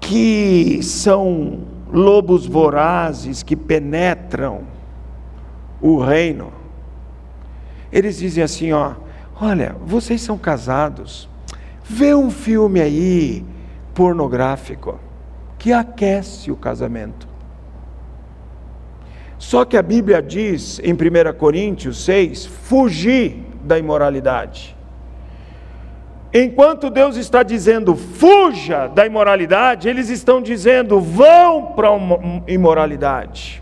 que são lobos vorazes que penetram o reino. Eles dizem assim, ó, olha, vocês são casados, vê um filme aí pornográfico que aquece o casamento. Só que a Bíblia diz em 1 Coríntios 6: fugir da imoralidade. Enquanto Deus está dizendo fuja da imoralidade, eles estão dizendo vão para a imoralidade.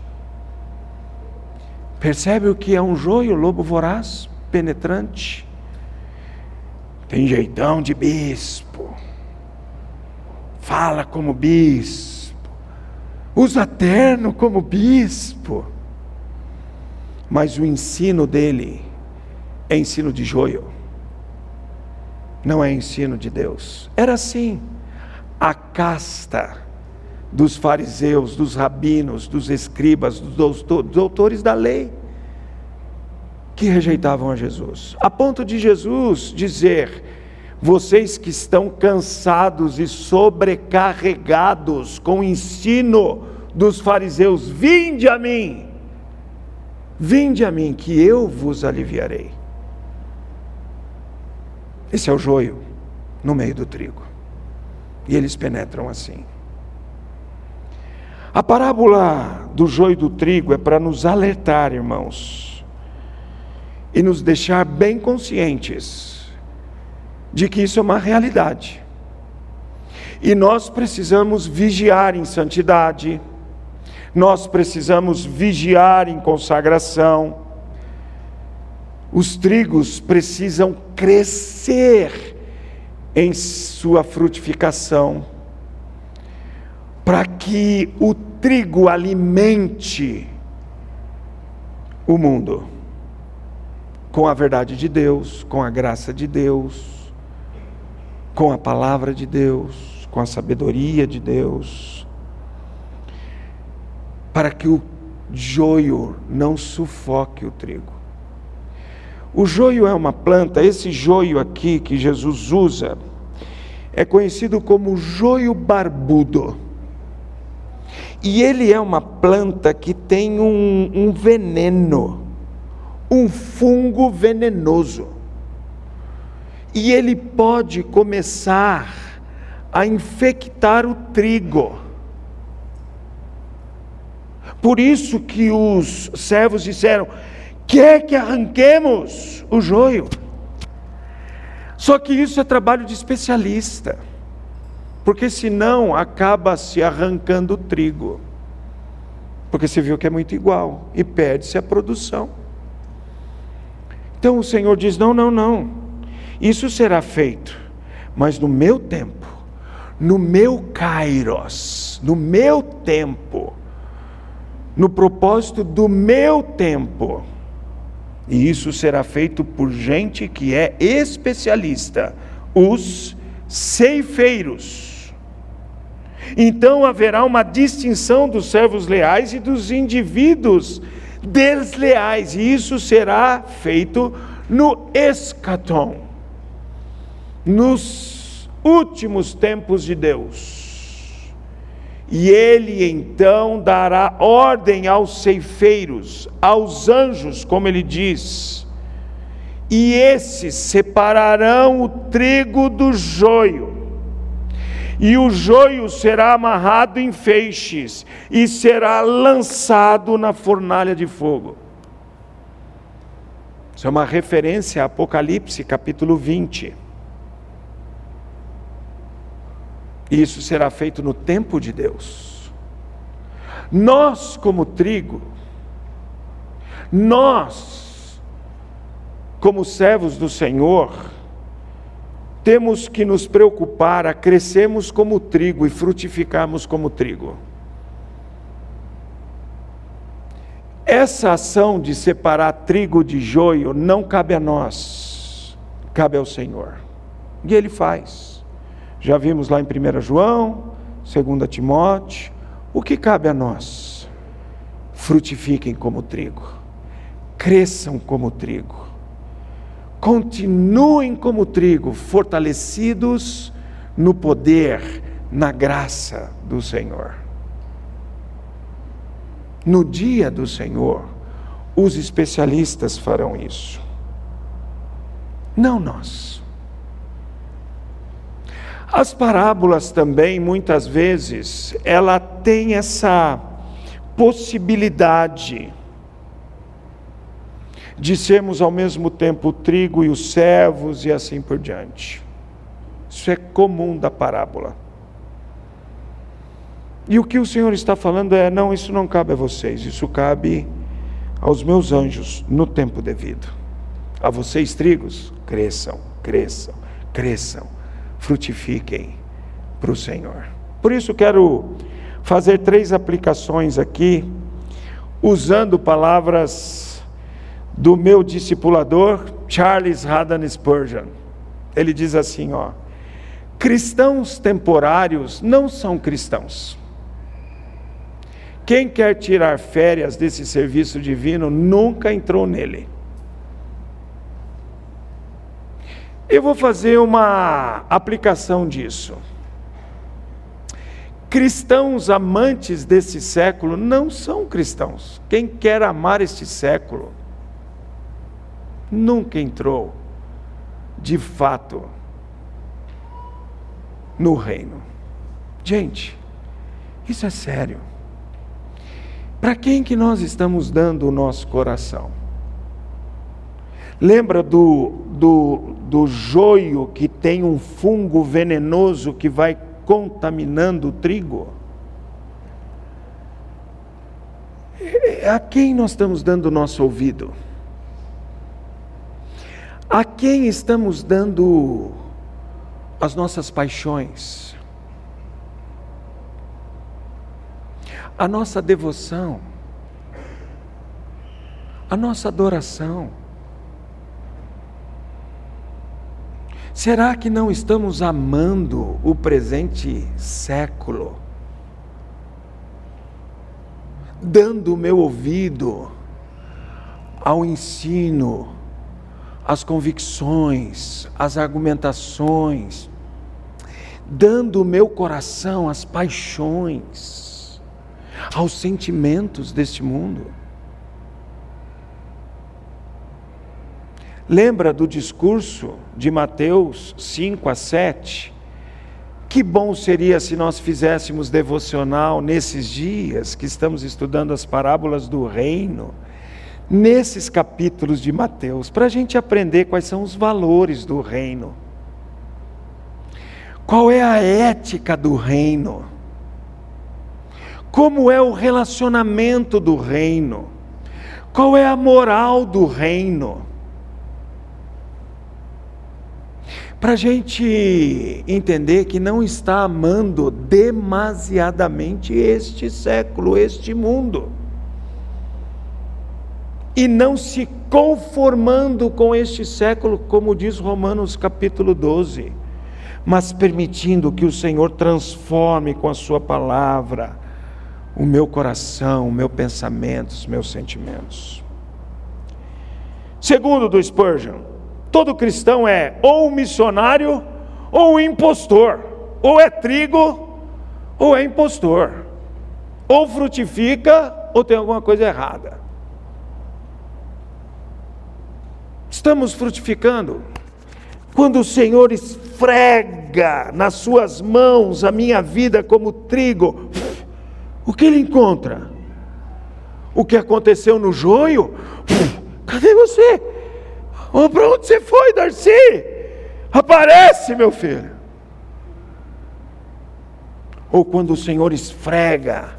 Percebe o que é um joio, lobo voraz, penetrante? Tem jeitão de bispo, fala como bispo, usa terno como bispo, mas o ensino dele é ensino de joio. Não é ensino de Deus. Era assim. A casta dos fariseus, dos rabinos, dos escribas, dos doutores da lei, que rejeitavam a Jesus. A ponto de Jesus dizer: vocês que estão cansados e sobrecarregados com o ensino dos fariseus, vinde a mim, vinde a mim, que eu vos aliviarei. Esse é o joio no meio do trigo. E eles penetram assim. A parábola do joio do trigo é para nos alertar, irmãos, e nos deixar bem conscientes de que isso é uma realidade. E nós precisamos vigiar em santidade, nós precisamos vigiar em consagração, os trigos precisam crescer em sua frutificação, para que o trigo alimente o mundo com a verdade de Deus, com a graça de Deus, com a palavra de Deus, com a sabedoria de Deus, para que o joio não sufoque o trigo. O joio é uma planta, esse joio aqui que Jesus usa, é conhecido como joio barbudo. E ele é uma planta que tem um, um veneno, um fungo venenoso. E ele pode começar a infectar o trigo. Por isso que os servos disseram: quer que arranquemos o joio. Só que isso é trabalho de especialista, porque senão acaba se arrancando o trigo, porque você viu que é muito igual e perde-se a produção. Então o Senhor diz: não, não, não, isso será feito, mas no meu tempo, no meu kairos, no meu tempo, no propósito do meu tempo. E isso será feito por gente que é especialista, os ceifeiros. Então haverá uma distinção dos servos leais e dos indivíduos desleais, e isso será feito no escatom, nos últimos tempos de Deus. E ele então dará ordem aos ceifeiros, aos anjos, como ele diz, e esses separarão o trigo do joio. E o joio será amarrado em feixes e será lançado na fornalha de fogo. Isso é uma referência a Apocalipse capítulo 20. Isso será feito no tempo de Deus. Nós, como trigo, nós, como servos do Senhor, temos que nos preocupar a crescermos como trigo e frutificarmos como trigo. Essa ação de separar trigo de joio não cabe a nós, cabe ao Senhor. E Ele faz. Já vimos lá em 1 João, 2 Timóteo. O que cabe a nós? Frutifiquem como trigo, cresçam como trigo, continuem como trigo, fortalecidos no poder na graça do Senhor. No dia do Senhor, os especialistas farão isso. Não nós. As parábolas também, muitas vezes, ela tem essa possibilidade de sermos ao mesmo tempo o trigo e os servos e assim por diante. Isso é comum da parábola. E o que o Senhor está falando é: não, isso não cabe a vocês, isso cabe aos meus anjos no tempo devido. A vocês, trigos, cresçam, cresçam, cresçam, frutifiquem para o Senhor. Por isso quero fazer três aplicações aqui, usando palavras do meu discipulador, Charles Haddon Spurgeon. Ele diz assim, ó: Cristãos temporários não são cristãos. Quem quer tirar férias desse serviço divino nunca entrou nele. Eu vou fazer uma aplicação disso. Cristãos amantes desse século não são cristãos. Quem quer amar este século nunca entrou, de fato, no reino. Gente, isso é sério. Para quem que nós estamos dando o nosso coração? Lembra do, do, do joio que tem um fungo venenoso que vai contaminando o trigo? A quem nós estamos dando o nosso ouvido? A quem estamos dando as nossas paixões? a nossa devoção, a nossa adoração. Será que não estamos amando o presente século? Dando o meu ouvido ao ensino, às convicções, às argumentações, dando o meu coração às paixões aos sentimentos deste mundo. Lembra do discurso de Mateus 5 a 7? Que bom seria se nós fizéssemos devocional nesses dias que estamos estudando as parábolas do reino, nesses capítulos de Mateus, para a gente aprender quais são os valores do reino. Qual é a ética do reino? como é o relacionamento do reino, qual é a moral do reino. Para a gente entender que não está amando demasiadamente este século, este mundo, e não se conformando com este século, como diz Romanos capítulo 12, mas permitindo que o Senhor transforme com a Sua palavra o meu coração, o meu pensamento, os meus sentimentos. Segundo do Spurgeon, todo cristão é ou missionário ou impostor, ou é trigo ou é impostor, ou frutifica ou tem alguma coisa errada. Estamos frutificando quando o Senhor esfrega nas suas mãos a minha vida como trigo, o que ele encontra? O que aconteceu no joio? Cadê você? Oh, Para onde você foi, Darcy? Aparece, meu filho. Ou quando o Senhor esfrega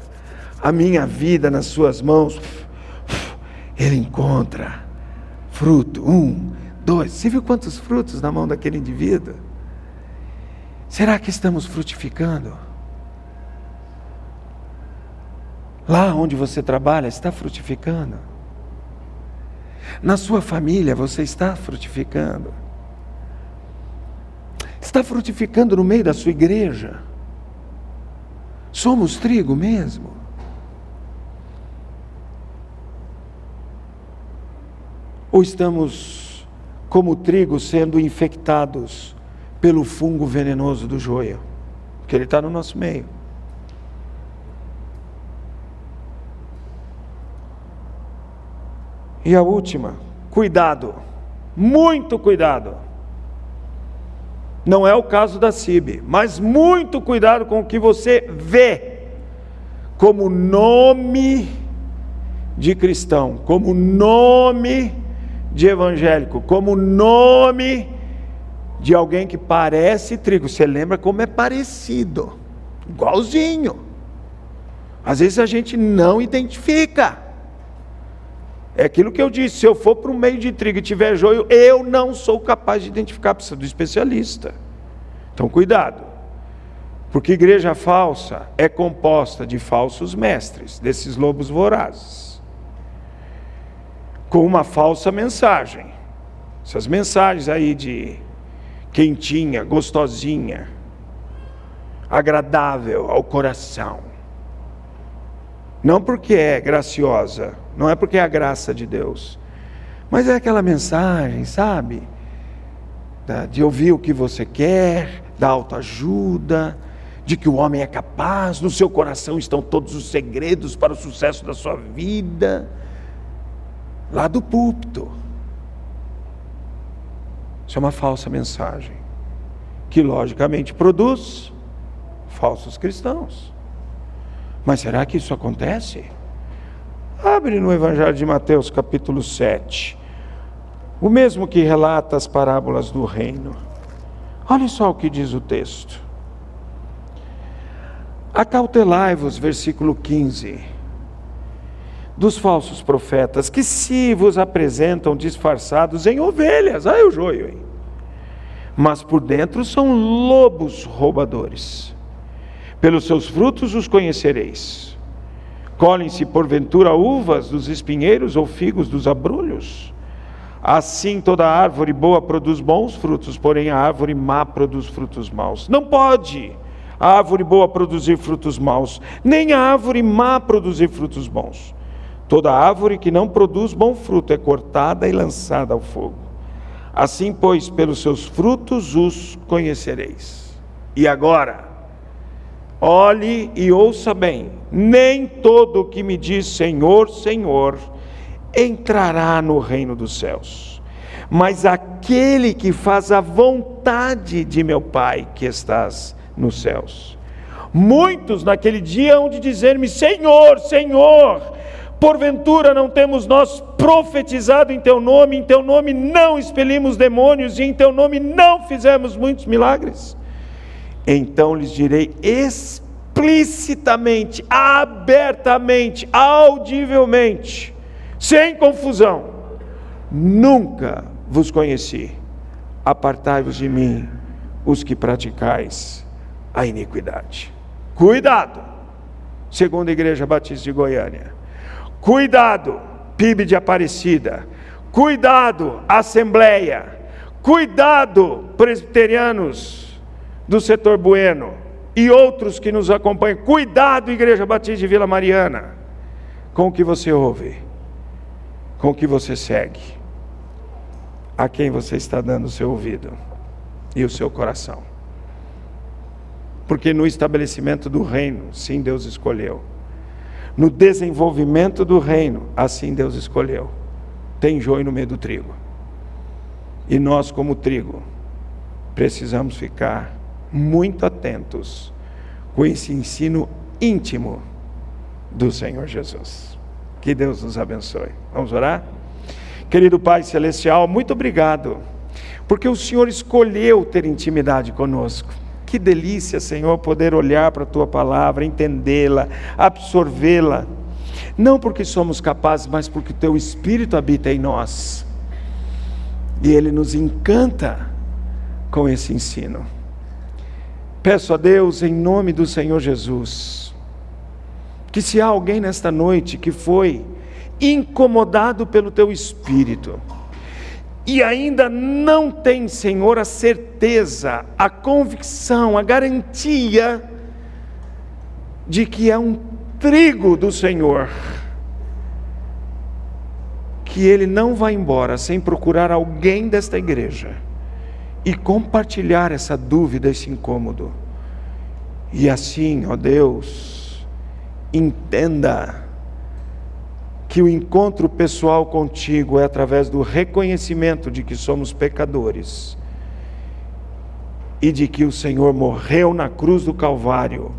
a minha vida nas suas mãos, ele encontra fruto. Um, dois. Você viu quantos frutos na mão daquele indivíduo? Será que estamos frutificando? Lá onde você trabalha, está frutificando. Na sua família, você está frutificando. Está frutificando no meio da sua igreja. Somos trigo mesmo. Ou estamos, como trigo, sendo infectados pelo fungo venenoso do joio? porque Ele está no nosso meio. E a última, cuidado, muito cuidado. Não é o caso da CIB, mas muito cuidado com o que você vê como nome de cristão, como nome de evangélico, como nome de alguém que parece trigo. Você lembra como é parecido? Igualzinho. Às vezes a gente não identifica. É aquilo que eu disse: se eu for para um meio de trigo e tiver joio, eu não sou capaz de identificar, precisa do especialista. Então, cuidado. Porque igreja falsa é composta de falsos mestres, desses lobos vorazes, com uma falsa mensagem. Essas mensagens aí de quentinha, gostosinha, agradável ao coração. Não porque é graciosa, não é porque é a graça de Deus, mas é aquela mensagem, sabe? De ouvir o que você quer, da autoajuda, de que o homem é capaz, no seu coração estão todos os segredos para o sucesso da sua vida, lá do púlpito. Isso é uma falsa mensagem, que logicamente produz falsos cristãos. Mas será que isso acontece? Abre no Evangelho de Mateus, capítulo 7. O mesmo que relata as parábolas do reino. Olha só o que diz o texto. Acautelai-vos, versículo 15, dos falsos profetas, que se vos apresentam disfarçados em ovelhas, ai o joio, hein? Mas por dentro são lobos roubadores. Pelos seus frutos os conhecereis. Colhem-se porventura uvas dos espinheiros ou figos dos abrolhos? Assim toda árvore boa produz bons frutos, porém a árvore má produz frutos maus. Não pode a árvore boa produzir frutos maus, nem a árvore má produzir frutos bons. Toda árvore que não produz bom fruto é cortada e lançada ao fogo. Assim, pois, pelos seus frutos os conhecereis. E agora, Olhe e ouça bem: nem todo o que me diz Senhor, Senhor entrará no reino dos céus, mas aquele que faz a vontade de meu Pai que estás nos céus. Muitos naquele dia hão de dizer-me: Senhor, Senhor, porventura não temos nós profetizado em teu nome, em teu nome não expelimos demônios e em teu nome não fizemos muitos milagres? Então lhes direi explicitamente, abertamente, audivelmente, sem confusão: nunca vos conheci. Apartai-vos de mim, os que praticais a iniquidade. Cuidado, segundo a Igreja Batista de Goiânia. Cuidado, PIB de Aparecida. Cuidado, Assembleia. Cuidado, presbiterianos do setor Bueno e outros que nos acompanham. Cuidado, Igreja Batista de Vila Mariana, com o que você ouve, com o que você segue, a quem você está dando o seu ouvido e o seu coração. Porque no estabelecimento do reino, sim, Deus escolheu. No desenvolvimento do reino, assim Deus escolheu. Tem joio no meio do trigo. E nós, como trigo, precisamos ficar muito atentos com esse ensino íntimo do Senhor Jesus. Que Deus nos abençoe. Vamos orar? Querido Pai Celestial, muito obrigado, porque o Senhor escolheu ter intimidade conosco. Que delícia, Senhor, poder olhar para a tua palavra, entendê-la, absorvê-la. Não porque somos capazes, mas porque o teu Espírito habita em nós. E ele nos encanta com esse ensino. Peço a Deus, em nome do Senhor Jesus, que se há alguém nesta noite que foi incomodado pelo teu espírito, e ainda não tem, Senhor, a certeza, a convicção, a garantia de que é um trigo do Senhor, que ele não vai embora sem procurar alguém desta igreja e compartilhar essa dúvida, esse incômodo. E assim, ó Deus, entenda que o encontro pessoal contigo é através do reconhecimento de que somos pecadores e de que o Senhor morreu na cruz do Calvário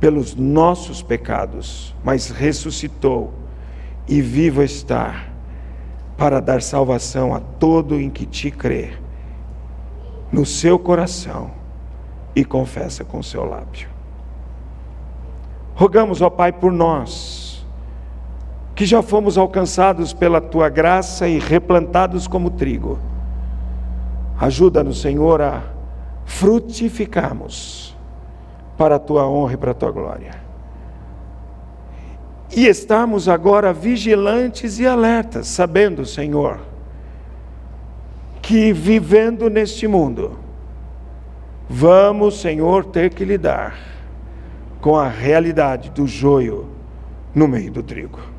pelos nossos pecados, mas ressuscitou e vivo está para dar salvação a todo em que te crer no seu coração e confessa com seu lábio. Rogamos, ó Pai, por nós, que já fomos alcançados pela tua graça e replantados como trigo. Ajuda-nos, Senhor, a frutificarmos para a tua honra e para a tua glória. E estarmos agora vigilantes e alertas, sabendo, Senhor, que vivendo neste mundo, Vamos, Senhor, ter que lidar com a realidade do joio no meio do trigo.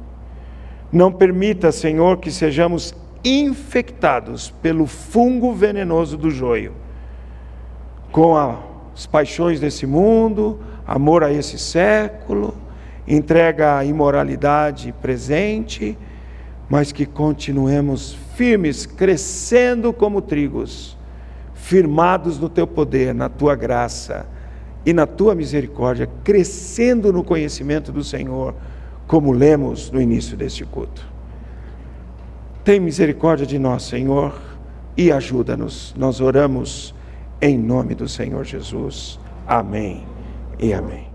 Não permita, Senhor, que sejamos infectados pelo fungo venenoso do joio, com as paixões desse mundo, amor a esse século, entrega à imoralidade presente, mas que continuemos firmes, crescendo como trigos firmados no teu poder, na tua graça e na tua misericórdia, crescendo no conhecimento do Senhor, como lemos no início deste culto. Tem misericórdia de nós, Senhor, e ajuda-nos. Nós oramos em nome do Senhor Jesus. Amém e amém.